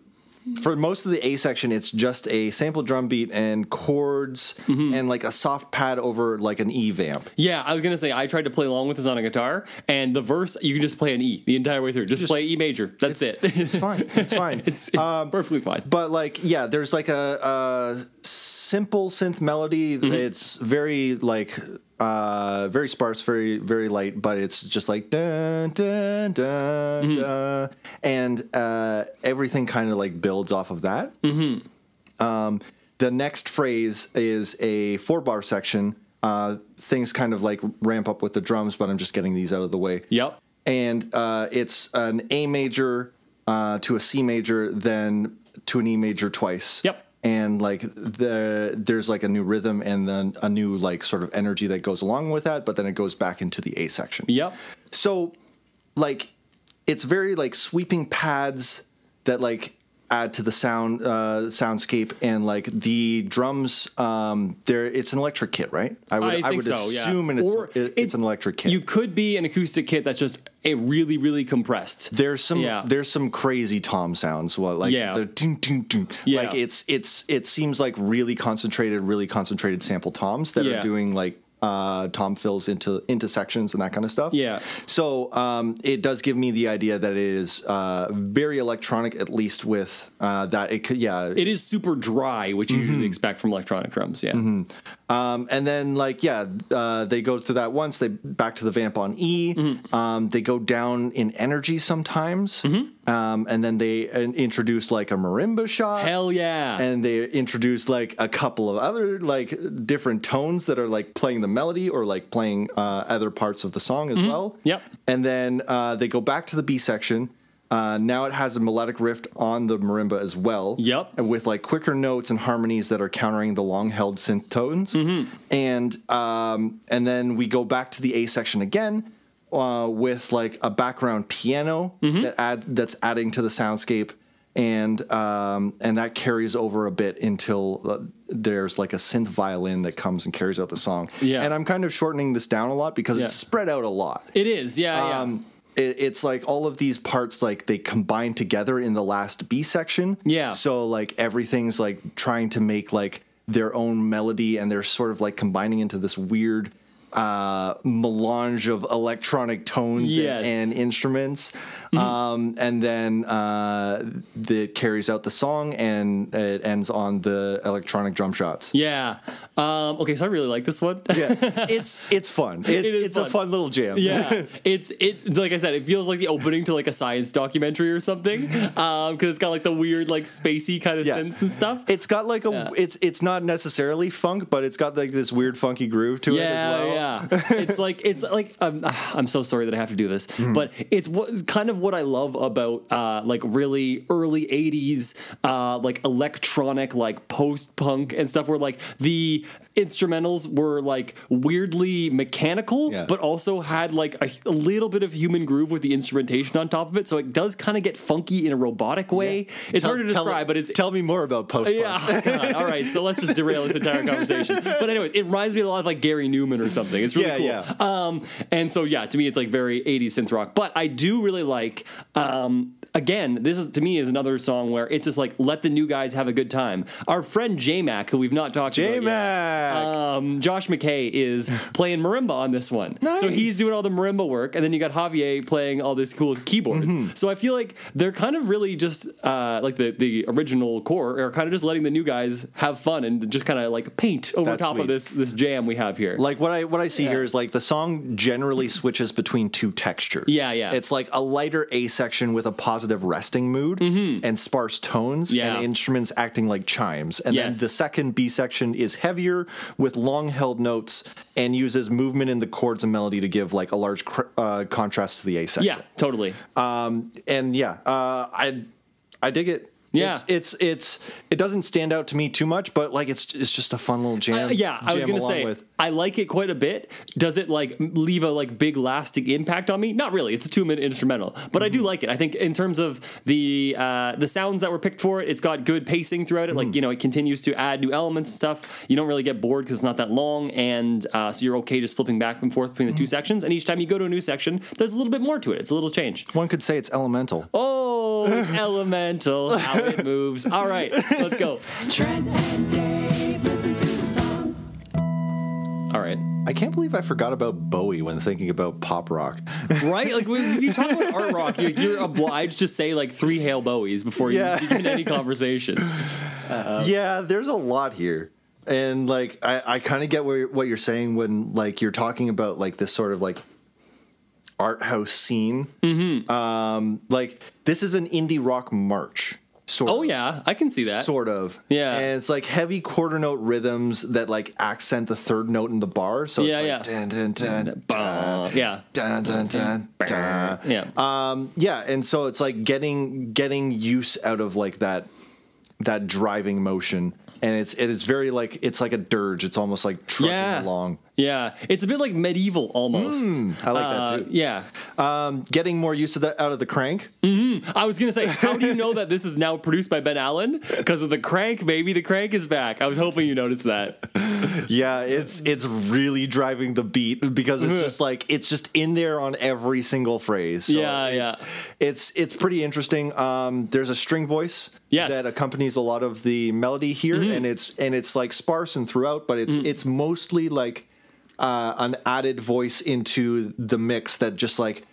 for most of the A section, it's just a sample drum beat and chords Mm-hmm. and like a soft pad over like an E vamp. yeah. I was gonna say I tried to play along with this on a guitar, and the verse you can just play an E the entire way through. Just, play E major. That's it. (laughs) It's fine. It's fine. (laughs) it's it's perfectly fine. but like yeah there's like a, a simple synth melody Mm-hmm. it's very like uh very sparse very very light but it's just like dun dun dun Mm-hmm. dun and uh everything kind of like builds off of that Mm-hmm. um the next phrase is a four bar section uh things kind of like ramp up with the drums but i'm just getting these out of the way Yep. and uh, it's an A major uh, to a C major, then to an E major twice. Yep. And like the there's like a new rhythm and then a new like sort of energy that goes along with that, but then it goes back into the A section. Yep. So like it's very like sweeping pads that like add to the sound uh soundscape and like the drums um there it's an electric kit right i would I i, would so, assume yeah. and it's, Or it- it's an electric kit You could be an acoustic kit that's just a really really compressed. There's some Yeah. there's some crazy tom sounds. Well, like Yeah. the ding, ding, ding. Yeah. like it's it's it seems like really concentrated, really concentrated sample toms that Yeah. are doing like uh, tom fills into into sections and that kind of stuff. Yeah. So um, it does give me the idea that it is uh, very electronic, at least with uh, that. It could yeah. It is super dry, which you Mm-hmm. usually expect from electronic drums. Yeah. Um, and then like yeah, uh, they go through that once. They back to the vamp on E. Mm-hmm. Um, they go down in energy sometimes, um, and then they uh, introduce like a marimba shot. Hell yeah. and they introduce like a couple of other like different tones that are like playing the melody or like playing uh, other parts of the song as well. Mm-hmm. Yep. And then uh, they go back to the B section. Uh, now it has a melodic riff on the marimba as well. Yep. With like quicker notes and harmonies that are countering the long held synth tones. Mm-hmm. And um, and then we go back to the A section again. Uh, with like a background piano Mm-hmm. that add that's adding to the soundscape, and um, and that carries over a bit until uh, there's like a synth violin that comes and carries out the song. Yeah. and I'm kind of shortening this down a lot because Yeah. it's spread out a lot. it is. Yeah. yeah. It, it's like all of these parts like they combine together in the last B section. Yeah. So like everything's like trying to make like their own melody and they're sort of like combining into this weird uh melange of electronic tones and- Yes. and, instruments um and then uh that carries out the song and it ends on the electronic drum shots Yeah. Um, okay, so I really like this one. yeah it's it's fun (laughs) it's is it's a fun. fun little jam yeah, (laughs) it's it. Like I said, it feels like the opening to like a science documentary or something. (laughs) Um, because it's got like the weird, like spacey kind of Yeah. synths and stuff. It's got like a Yeah. it's it's not necessarily funk, but it's got like this weird funky groove to it as Yeah, well. yeah. Yeah, it's like it's like um, I'm so sorry that I have to do this, Mm-hmm. but it's what kind of what I love about uh, like really early '80s uh, like electronic like post punk and stuff, where like the instrumentals were like weirdly mechanical, Yeah. but also had like a, a little bit of human groove with the instrumentation on top of it, so it does kind of get funky in a robotic way. It's hard to describe, but it's tell me more about post. yeah. (laughs) oh. All right. So let's just derail this entire conversation. But anyways, it reminds me a lot of like Gary Numan or something. It's really Yeah, cool. yeah. Um, and so yeah, to me, it's like very 80s synth rock. But I do really like. Um, Again, this is to me is another song where it's just like let the new guys have a good time. Our friend J Mac, who we've not talked about yet, J-Mac. um, Josh McKay is (laughs) playing marimba on this one. So he's doing all the marimba work, and then you got Javier playing all this cool keyboards. Mm-hmm. So I feel like they're kind of really just uh, like the the original core are kind of just letting the new guys have fun and just kind of like paint over That's top sweet. of this this jam we have here. Like what I what I see here is like the song generally switches between two textures. Yeah, yeah. It's like a lighter A section with a positive resting mood and sparse tones Mm-hmm. Yeah. and instruments acting like chimes. And Yes. then the second B section is heavier with long held notes and uses movement in the chords and melody to give like a large cr- uh, contrast to the A section. yeah, totally. Um, and yeah, uh, I I dig it. Yeah. it's, it's it's it doesn't stand out to me too much, but like it's it's just a fun little jam. Uh, yeah, I was gonna say with. I like it quite a bit. Does it like leave a like big lasting impact on me? Not really. It's a two minute instrumental, but I Mm-hmm. do like it. I think in terms of the uh, the sounds that were picked for it, it's got good pacing throughout it. Mm-hmm. Like you know, it continues to add new elements and stuff. You don't really get bored because it's not that long, and uh, so you're okay just flipping back and forth between the two Mm-hmm. sections. And each time you go to a new section, there's a little bit more to it. It's a little change. One could say it's elemental. Oh, it's (laughs) elemental it moves. All right, let's go. Trent and Dave listen to the song. All right. I can't believe I forgot about Bowie when thinking about pop rock. right? Like when you talk about art rock, you're, you're obliged to say like three Hail Bowies before you Yeah. begin any conversation. (laughs) yeah, there's a lot here. And like I, I kind of get where, what you're saying when like you're talking about like this sort of like art house scene. Mm-hmm. Um, like this is an indie rock march. Sort Oh of. yeah, I can see that. Sort of. Yeah. And it's like heavy quarter note rhythms that like accent the third note in the bar. So Yeah, it's yeah. dun dun dun dun yeah. dun dun dun dun. Yeah. Um, yeah, and so it's like getting getting use out of like that that driving motion, and it's it is very like it's like a dirge. It's almost like trudging Yeah. along. Yeah. It's a bit like medieval almost. Mm, I like that Uh, too. Yeah. Um, getting more use of that out of the crank. I was gonna say, how do you know that this is now produced by Ben Allen? Because of the crank, Maybe The crank is back. I was hoping you noticed that. (laughs) Yeah, it's it's really driving the beat because it's just like it's just in there on every single phrase. So Yeah, it's, yeah. It's it's pretty interesting. Um, there's a string voice Yes. Mm-hmm. that accompanies a lot of the melody here, and it's and it's like sparse and throughout, but it's Mm. it's mostly like uh, an added voice into the mix that just like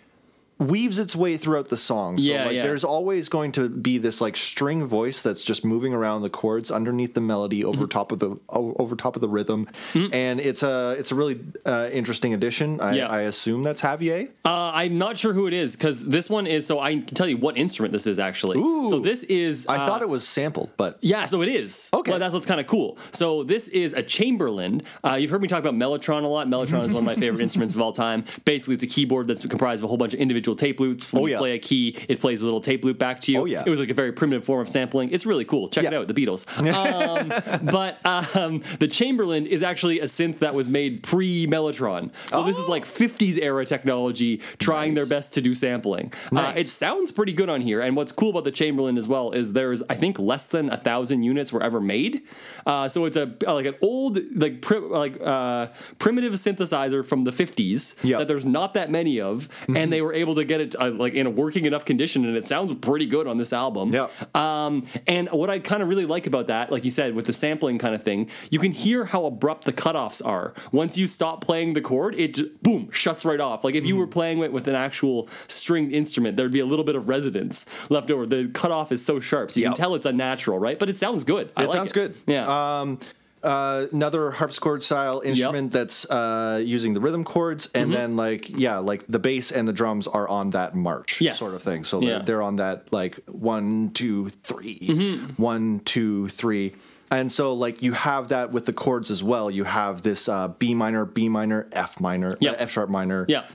weaves its way throughout the song. So Yeah, like yeah. there's always going to be this like string voice that's just moving around the chords underneath the melody over Mm-hmm. top of the over top of the rhythm. And it's a it's a really uh, interesting addition. I, Yeah. I assume that's Javier. Uh, I'm not sure who it is because this one is. So I can tell you what instrument this is actually. Ooh. So this is. I uh, thought it was sampled, but Yeah, so it is. Okay. Well, that's what's kind of cool. So this is a Chamberlin. Uh, you've heard me talk about Mellotron a lot. Mellotron is one of my favorite (laughs) instruments of all time. Basically, it's a keyboard that's comprised of a whole bunch of individual tape loops. When Oh, you play a key, it plays a little tape loop back to you. Oh, yeah. It was like a very primitive form of sampling. It's really cool. Check it out, the Beatles. (laughs) Um, but um, the Chamberlin is actually a synth that was made pre Mellotron. So this is Oh. like 50s era technology trying their best to do sampling. Uh, it sounds pretty good on here. And what's cool about the Chamberlin as well is there's I think less than a thousand units were ever made. Uh, so it's a like an old like pri- like uh, primitive synthesizer from the 50s Yep. that there's not that many of, and they were able to get it uh, like in a working enough condition, and it sounds pretty good on this album. Yeah. Um, and what I kind of really like about that, like you said, with the sampling kind of thing, you can hear how abrupt the cutoffs are. Once you stop playing the chord, it just, boom shuts right off. Like if you were Mm-hmm. playing it with an actual stringed instrument, there'd be a little bit of resonance left over. The cutoff is so sharp, so you Yep. can tell it's unnatural, right? But it sounds good. I it like sounds good. Yeah. Um, uh, another harpsichord style instrument that's uh, using the rhythm chords, Mm-hmm. and then like yeah, like the bass and the drums are on that march Yes. sort of thing. So they're, they're on that like one, two, three, one, two, three. And so, like, you have that with the chords as well. You have this uh, B minor, B minor, F minor, Yep. F sharp minor, Yeah.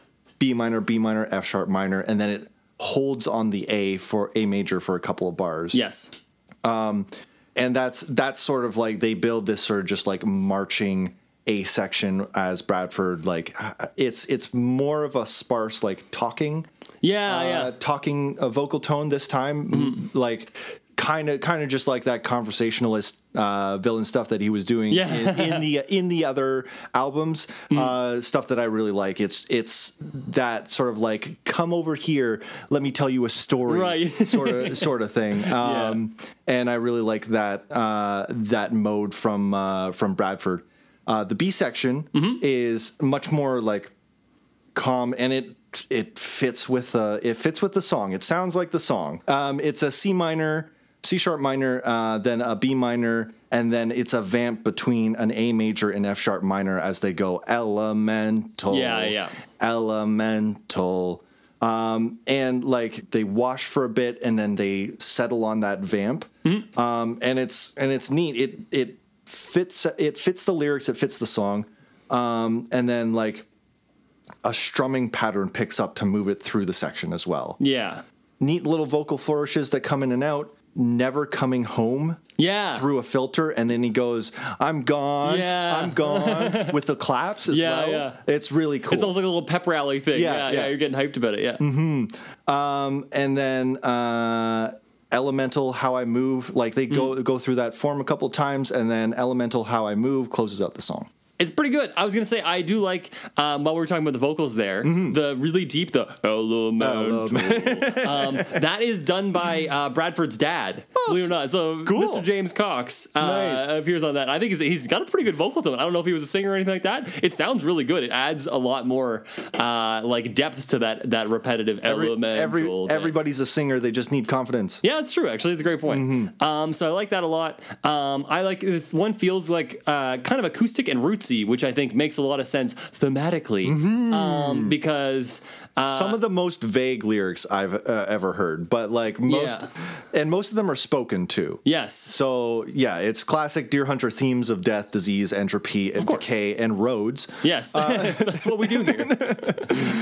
B minor, B minor, F sharp minor, and then it holds on the A for A major for a couple of bars. Yes. And that's that's sort of like they build this sort of just like marching A section as Bradford. Like it's it's more of a sparse like talking, Yeah, uh, yeah. talking a vocal tone this time, like kind of kind of just like that conversationalist uh, villain stuff that he was doing Yeah. In, in the (laughs) in the other albums. Uh, stuff that I really like. It's it's that sort of like come over here, let me tell you a story, Right. (laughs) sort of sort of thing. (laughs) Um, And I really like that uh, that mode from uh, from Bradford. Uh, the B section Mm-hmm. is much more like calm and it it fits with uh it fits with the song it sounds like the song um it's a c minor c sharp minor uh then a b minor and then it's a vamp between an a major and f sharp minor as they go elemental Yeah, yeah. elemental um and like they wash for a bit and then they settle on that vamp Mm-hmm. um and it's and it's neat it it fits it fits the lyrics it fits the song um and then like a strumming pattern picks up to move it through the section as well. Yeah. Neat little vocal flourishes that come in and out, never coming home Yeah. through a filter, and then he goes, I'm gone, Yeah. I'm gone (laughs) with the claps as Yeah, well. yeah. It's really cool. It's almost like a little pep rally thing. Yeah, Yeah, yeah. yeah. You're getting hyped about it. Yeah. mm-hmm. um, and then uh, Elemental, How I Move, like they Mm. go go through that form a couple times, and then Elemental, How I Move closes out the song. It's pretty good. I was gonna say I do like um, while we were talking about the vocals there, Mm-hmm. the really deep, the elemental. um, that is done by uh, Bradford's dad. Believe it or not, so cool. Mr. James Cox uh, Nice. appears on that. I think he's, he's got a pretty good vocal tone. I don't know if he was a singer or anything like that. It sounds really good. It adds a lot more uh, like depth to that that repetitive Every, elemental. every, everybody's a singer, they just need confidence. Yeah, that's true. Actually, it's a great point. Mm-hmm. Um, so I like that a lot. Um, I like this one feels like uh, kind of acoustic and which I think makes a lot of sense thematically. Mm-hmm. Um, because uh, some of the most vague lyrics I've uh, ever heard, but like most, Yeah. and most of them are spoken too. yes, So yeah, it's classic Deerhunter themes of death, disease, entropy, and decay, and roads. yes, (laughs) that's what we do here. (laughs)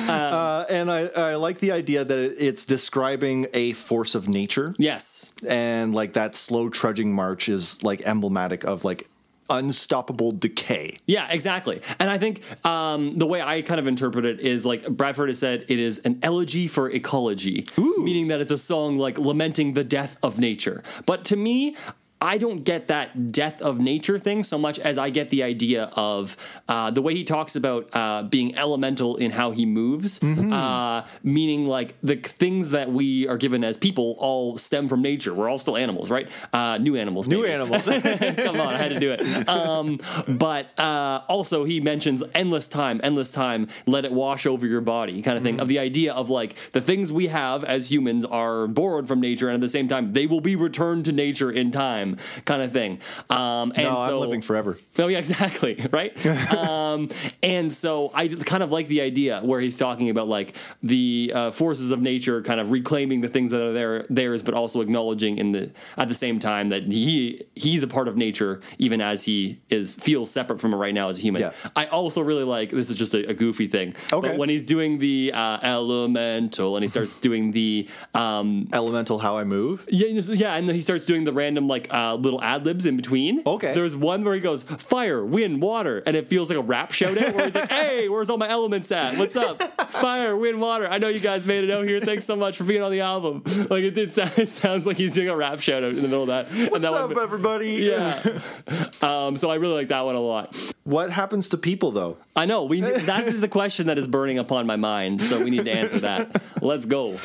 Uh, and I, I like the idea that it's describing a force of nature, yes, and like that slow trudging march is like emblematic of like unstoppable decay. Yeah, exactly. And I think um, the way I kind of interpret it is like Bradford has said, it is an elegy for ecology, meaning that it's a song like lamenting the death of nature. But to me, I don't get that death of nature thing so much as I get the idea of uh, the way he talks about uh, being elemental in how he moves, Mm-hmm. uh, meaning like the things that we are given as people all stem from nature. We're all still animals, right? Uh, new animals. New maybe. animals. (laughs) Come on, I had to do it. Um, but uh, also, he mentions endless time, endless time, let it wash over your body, kind of thing. Of the idea of like the things we have as humans are borrowed from nature, and at the same time, they will be returned to nature in time, kind of thing. Um, and no, so, I'm living forever. Oh yeah, (laughs) exactly. Right. (laughs) um, and so I kind of like the idea where he's talking about like the uh, forces of nature, kind of reclaiming the things that are there theirs, but also acknowledging in the at the same time that he he's a part of nature, even as he is feels separate from it right now as a human. Yeah. I also really like this is just a, a goofy thing. Okay. But when he's doing the uh, elemental and he starts doing the um, Elemental, how I move. yeah, you know, so- yeah, and then he starts doing the random like uh, little ad libs in between. Okay. There's one where he goes fire, wind, water, and it feels like a rap shout out where he's like, (laughs) "Hey, where's all my elements at? What's up? Fire, wind, water. I know you guys made it out here. Thanks so much for being on the album." Like it did. Sound, it sounds like he's doing a rap shout out in the middle of that. What's and that up, one, everybody? yeah. (laughs) um, so I really like that one a lot. What happens to people though? I know we. (laughs) That's the question that is burning upon my mind. So we need to answer that. Let's go.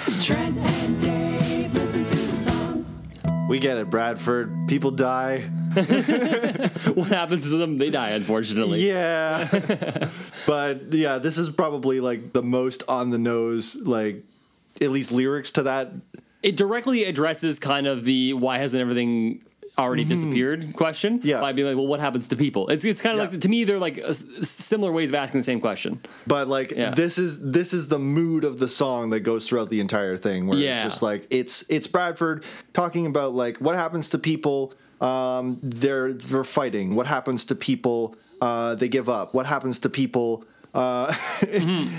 We get it, Bradford. People die. (laughs) What happens to them? They die, unfortunately. Yeah. (laughs) but yeah, this is probably like the most on the nose, like at least lyrics to that. it directly addresses kind of the why hasn't everything already disappeared question Mm-hmm. Yeah. by being like well what happens to people it's, it's kind of Yeah. like to me they're like uh, similar ways of asking the same question But like Yeah. this is this is the mood of the song that goes throughout the entire thing where Yeah. it's just like it's it's Bradford talking about like what happens to people um, they're they're fighting. What happens to people? Uh, they give up. What happens to people? Uh, (laughs)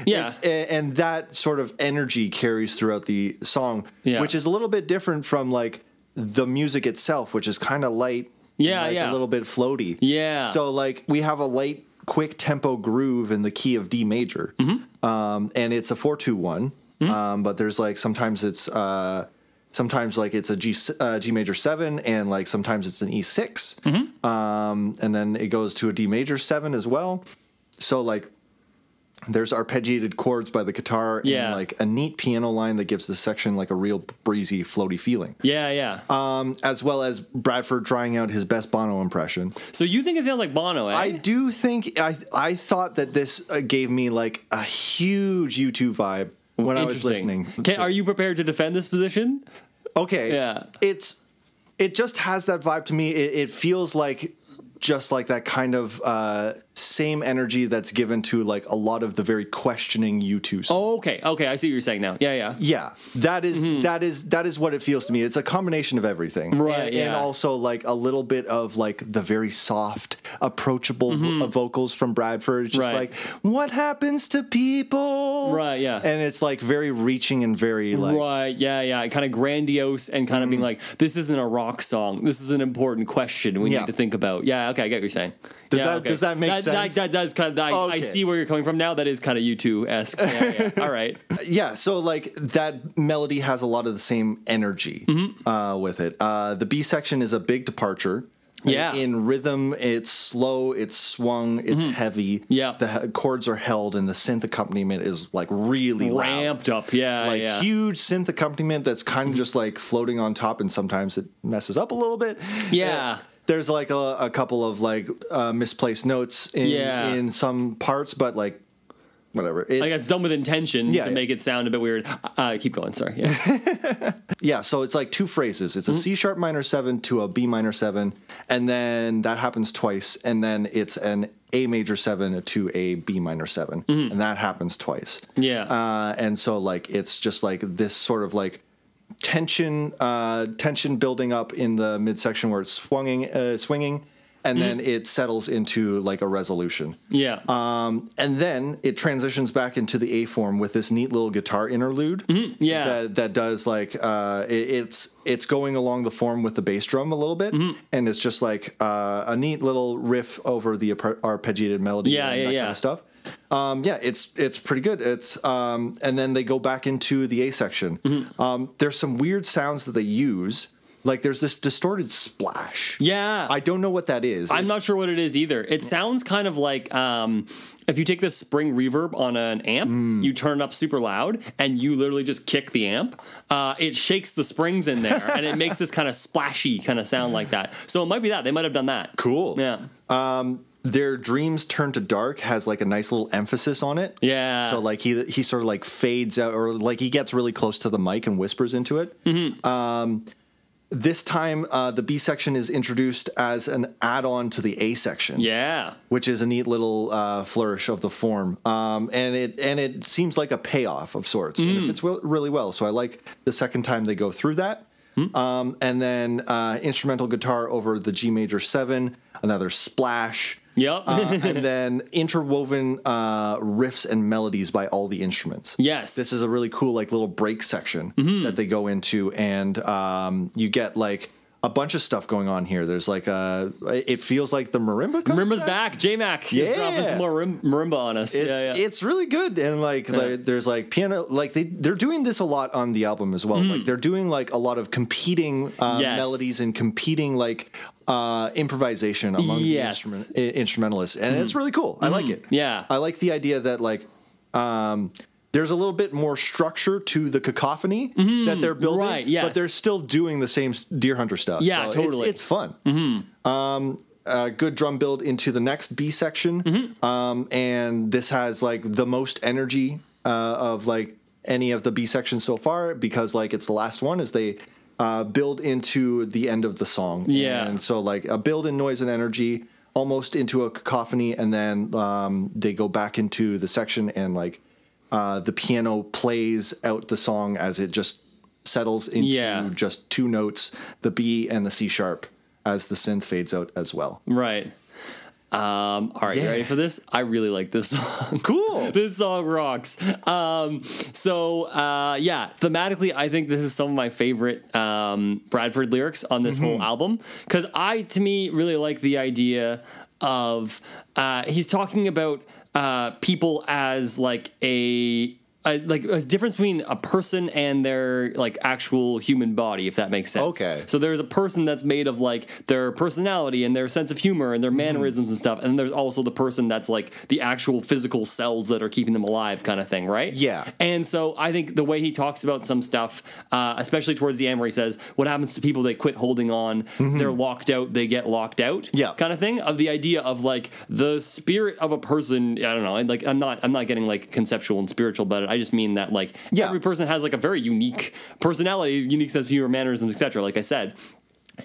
Yeah. it's- a- and that sort of energy carries throughout the song, Yeah. which is a little bit different from like the music itself, which is kind of light. Yeah, like yeah. a little bit floaty. Yeah. So like we have a light, quick tempo groove in the key of D major, Mm-hmm. um, and it's a four two one. Um, but there's like sometimes it's uh, sometimes like it's a G uh, G major seven, and like sometimes it's an E 6 Mm-hmm. um, and then it goes to a D major seven as well. So like there's arpeggiated chords by the guitar Yeah. and like a neat piano line that gives the section like a real breezy, floaty feeling. Yeah, yeah. Um, as well as Bradford trying out his best Bono impression. so you think it sounds like Bono, eh? I do think I I thought that this uh, gave me like a huge U2 vibe when I was listening. Okay, are you prepared to defend this position? Okay. Yeah. It's it just has that vibe to me. It, it feels like just like that kind of uh, same energy that's given to like a lot of the very questioning U2 songs. Oh, okay, okay. I see what you're saying now. Yeah, yeah. Yeah, that is- that is that is what it feels to me. It's a combination of everything, Mm-hmm. Right, And, and also like a little bit of like the very soft, approachable vo- vocals from Bradford. It's just Mm-hmm. Right. like, what happens to people? Right, yeah. And it's like very reaching and very like, Right, yeah, yeah. Kind of grandiose and kind of being like, this isn't a rock song. This is an important question we Yeah. need to think about. Yeah, okay, I get what you're saying. Does Yeah, that- okay. does that make that, sense? That, that does kind of, I, I see where you're coming from now. That is kind of U2 esque. Yeah, yeah. All right. (laughs) yeah. So like that melody has a lot of the same energy Mm-hmm. uh, with it. Uh, the B section is a big departure. Yeah. In rhythm, it's slow, it's swung, it's heavy. Mm-hmm. Yeah. The he- chords are held, and the synth accompaniment is like really loud. Ramped up. Yeah, like yeah. huge synth accompaniment that's kind of just like floating on top, and sometimes it messes up a little bit. Yeah. Uh, there's like a, a couple of like uh, misplaced notes in Yeah. in some parts, but like whatever. It's, Like it's done with intention Yeah, to yeah. make it sound a bit weird. Uh, keep going. Sorry. Yeah. (laughs) yeah, so it's like two phrases. It's a Mm-hmm. C sharp minor seven to a B minor seven, and then that happens twice, and then it's an A major seven to a B minor 7 and that happens twice. Mm-hmm. Yeah. uh, and so like it's just like this sort of like tension, uh, tension building up in the midsection where it's swinging, uh, swinging, and then it settles into like a resolution. yeah. Um, and then it transitions back into the A form with this neat little guitar interlude. Mm-hmm. yeah. that, that does like uh, it, it's it's going along the form with the bass drum a little bit, Mm-hmm. and it's just like uh, a neat little riff over the arpe- arpeggiated melody. Yeah, and yeah, that yeah. kind of stuff. Um, yeah, it's it's pretty good. It's um, and then they go back into the A section. Mm-hmm. Um, there's some weird sounds that they use. Like there's this distorted splash. yeah. I don't know what that is. I'm not sure what it is either. It sounds kind of like um, if you take this spring reverb on an amp, Mm. you turn it up super loud, and you literally just kick the amp. Uh, it shakes the springs in there, and it makes this kind of splashy kind of sound like that. So it might be that they might have done that. cool. Yeah. Their dreams turn to dark has like a nice little emphasis on it. Yeah. So like he he sort of like fades out or like he gets really close to the mic and whispers into it. Mm-hmm. Um, this time uh, the B section is introduced as an add-on to the A section. Yeah. Which is a neat little uh, flourish of the form, um, and it and it seems like a payoff of sorts, Mm. and it Mm. fits well, really well. So I like the second time they go through that, Hmm. um, and then uh, instrumental guitar over the G major seven, another splash, Yep. uh, (laughs) and then interwoven uh, riffs and melodies by all the instruments. Yes. this is a really cool like little break section Mm-hmm. that they go into, and um, you get like a bunch of stuff going on here. There's like a, it feels like the marimba. Comes Marimba's back. J Mac is dropping Yeah. some more rim- marimba on us. It's yeah, yeah. it's really good, and like there- there's like piano, like they they're doing this a lot on the album as well. Like they're doing like a lot of competing uh, Mm. Yes. melodies and competing like uh, improvisation among Yes. the instrument, i- instrumentalists, and it's really cool. I like it. Yeah. I like the idea that like um, there's a little bit more structure to the cacophony that they're building, Mm-hmm. Right, yes. but they're still doing the same Deerhunter stuff. Yeah, So it's- totally. It's, fun. Um, uh, good drum build into the next B section, Mm-hmm. um, and this has like the most energy uh, of like any of the B sections so far because like it's the last one as they uh, build into the end of the song. Yeah. and so like a build in noise and energy almost into a cacophony, and then um, they go back into the section and like uh, the piano plays out the song as it just settles into Yeah. just two notes, the B and the C sharp, as the synth fades out as well. Right. Um, all right, you ready for this? I really like this (laughs) song. Cool. this song rocks. Um, so uh, yeah, thematically, I think this is some of my favorite um, Bradford lyrics on this whole album because I, to me, really like the idea of uh, he's talking about uh, people as like a. a like a difference between a person and their like actual human body, if that makes sense. Okay. So there's a person that's made of like their personality and their sense of humor and their Mm-hmm. mannerisms and stuff, and there's also the person that's like the actual physical cells that are keeping them alive, kind of thing, right? Yeah. And so I think the way he talks about some stuff, uh, especially towards the end, where he says, "What happens to people? They quit holding on. They're locked out. They get locked out." Mm-hmm. Yeah. Kind of thing. Of the idea of like the spirit of a person. I don't know. Like I'm not. I'm not getting like conceptual and spiritual about it. I just mean that like Yeah. every person has like a very unique personality, unique sense of humor, mannerisms, etc. Like I said.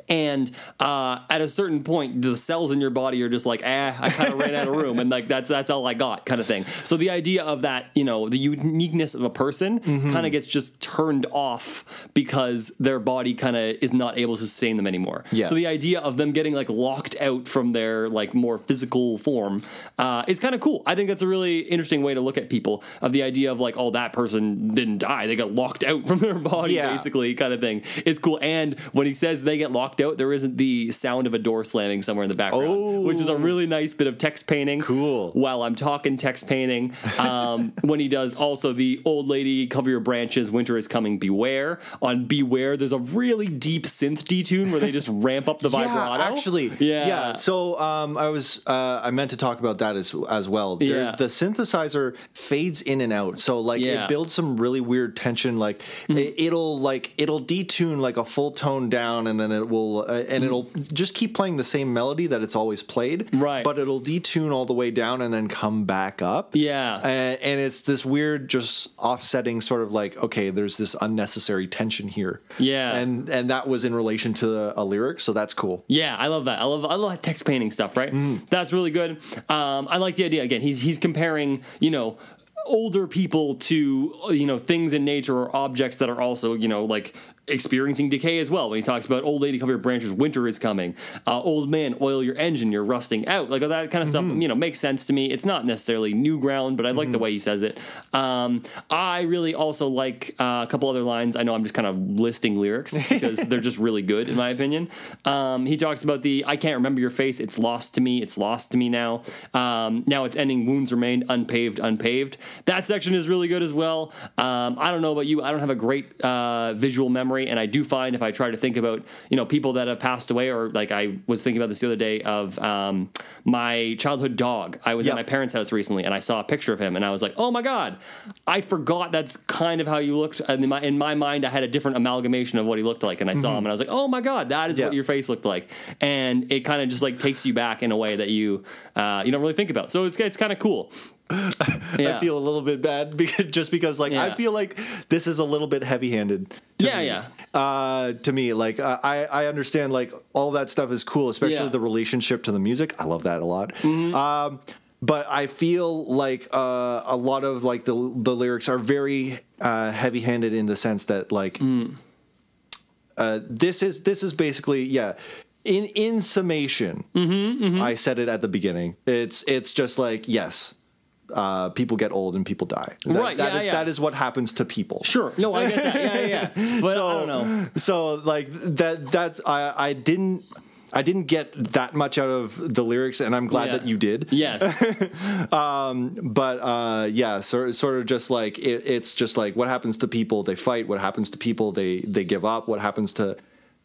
And uh, at a certain point, the cells in your body are just like, eh, I kind of ran out of room, and like that's that's all I got, kind of thing. So the idea of that, you know, the uniqueness of a person Mm-hmm. kind of gets just turned off because their body kind of is not able to sustain them anymore. Yeah. So the idea of them getting like locked out from their like more physical form uh, is kind of cool. I think that's a really interesting way to look at people. Of the idea of like, oh, that person didn't die; they got locked out from their body, Yeah. basically, kind of thing. It's cool. And when he says they get locked out, there isn't the sound of a door slamming somewhere in the background, which is a really nice bit of text painting. Cool. While I'm talking text painting, um, (laughs) when he does also the old lady cover your branches, winter is coming, beware. On beware, there's a really deep synth detune where they just (laughs) ramp up the vibrato. Yeah, actually, yeah, yeah. So um, I was uh, I meant to talk about that as as well. There's, Yeah. The synthesizer fades in and out, so like Yeah. Mm-hmm. it builds some really weird tension. Like it, it'll like it'll detune like a full tone down, and then it will uh, and it'll just keep playing the same melody that it's always played. Right. But it'll detune all the way down and then come back up. Yeah. And, and it's this weird, just offsetting sort of like okay, there's this unnecessary tension here. Yeah. And and that was in relation to a lyric, so that's cool. Yeah, I love that. I love I love that text painting stuff, right? Mm. That's really good. Um, I like the idea. Again, he's he's comparing, you know, older people to you know things in nature or objects that are also you know like experiencing decay as well when he talks about old lady cover your branches winter is coming. Uh, old man oil your engine you're rusting out. Like that kind of stuff you know makes sense to me. It's not necessarily new ground but i like the way he says it. Um, i really also like uh, a couple other lines. I know i'm just kind of listing lyrics because (laughs) they're just really good in my opinion. Um, he talks about the i can't remember your face it's lost to me it's lost to me now. Um, now it's ending wounds remain unpaved unpaved. That section is really good as well. Um, i don't know about you i don't have a great uh, visual memory and i do find if i try to think about you know people that have passed away or like i was thinking about this the other day of um, my childhood dog. I was Yeah. at my parents house recently and i saw a picture of him and i was like oh my god. I forgot that's kind of how you looked. And in my, in my mind i had a different amalgamation of what he looked like and i saw him and i was like oh my god that is Mm-hmm. What your face looked like. And it kind of just like takes you back in a way that you uh, you don't really think about. So it's, it's kind of cool (laughs) yeah. I feel a little bit bad (laughs) because just because like I feel like this is a little bit heavy-handed. Yeah, me. yeah. Uh, to me, like uh, I I understand like all that stuff is cool, especially Yeah. Mm-hmm. the relationship to the music. I love that a lot. Um, but I feel like uh, a lot of like the the lyrics are very uh, heavy-handed in the sense that like Mm. uh, this is this is basically yeah. In in summation, Mm-hmm, I said it at the beginning. It's it's just like yes, uh, people get old and people die. That, Right, that yeah, is- yeah. that is what happens to people. sure no i get that yeah yeah yeah (laughs) but so, i don't know So like that that's I I didn't I didn't get that much out of the lyrics, and I'm glad Yeah. that you did. yes (laughs) um, But uh, yeah, sort sort of just like it, it's just like what happens to people? They fight. What happens to people? They they give up. What happens to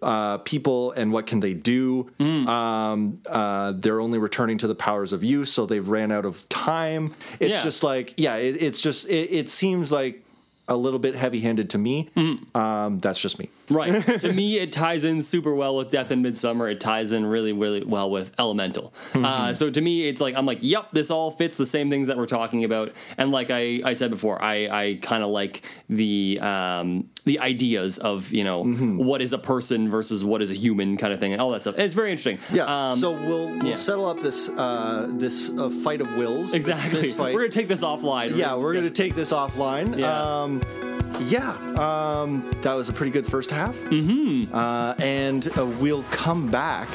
uh, people and what can they do? Mm. Um, uh, they're only returning to the powers of use, so they've ran out of time. It's Yeah. just like yeah, it, it's just it, it seems like a little bit heavy handed to me. Mm. Um, that's just me. Right. to me, it ties in super well with Death in Midsummer. It ties in really, really well with Elemental. Mm-hmm. Uh, so to me, it's like I'm like, yep, this all fits the same things that we're talking about. And like I, I said before, I, I kind of like the um, the ideas of you know Mm-hmm. what is a person versus what is a human kind of thing and all that stuff. And it's very interesting. Yeah. Um, so we'll we'll yeah. settle up this uh, this uh, fight of wills. exactly. This, (laughs) fight. We're gonna take this offline. yeah, we're gonna gonna take this offline. Yeah. Um, yeah, um, that was a pretty good first half. Mm-hmm. Uh, and uh, we'll come back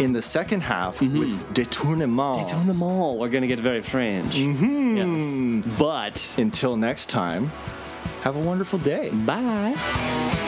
in the second half with Détournement. It's on the mall. We're gonna get very French. Mm-hmm. Yes. But Until next time, have a wonderful day. bye.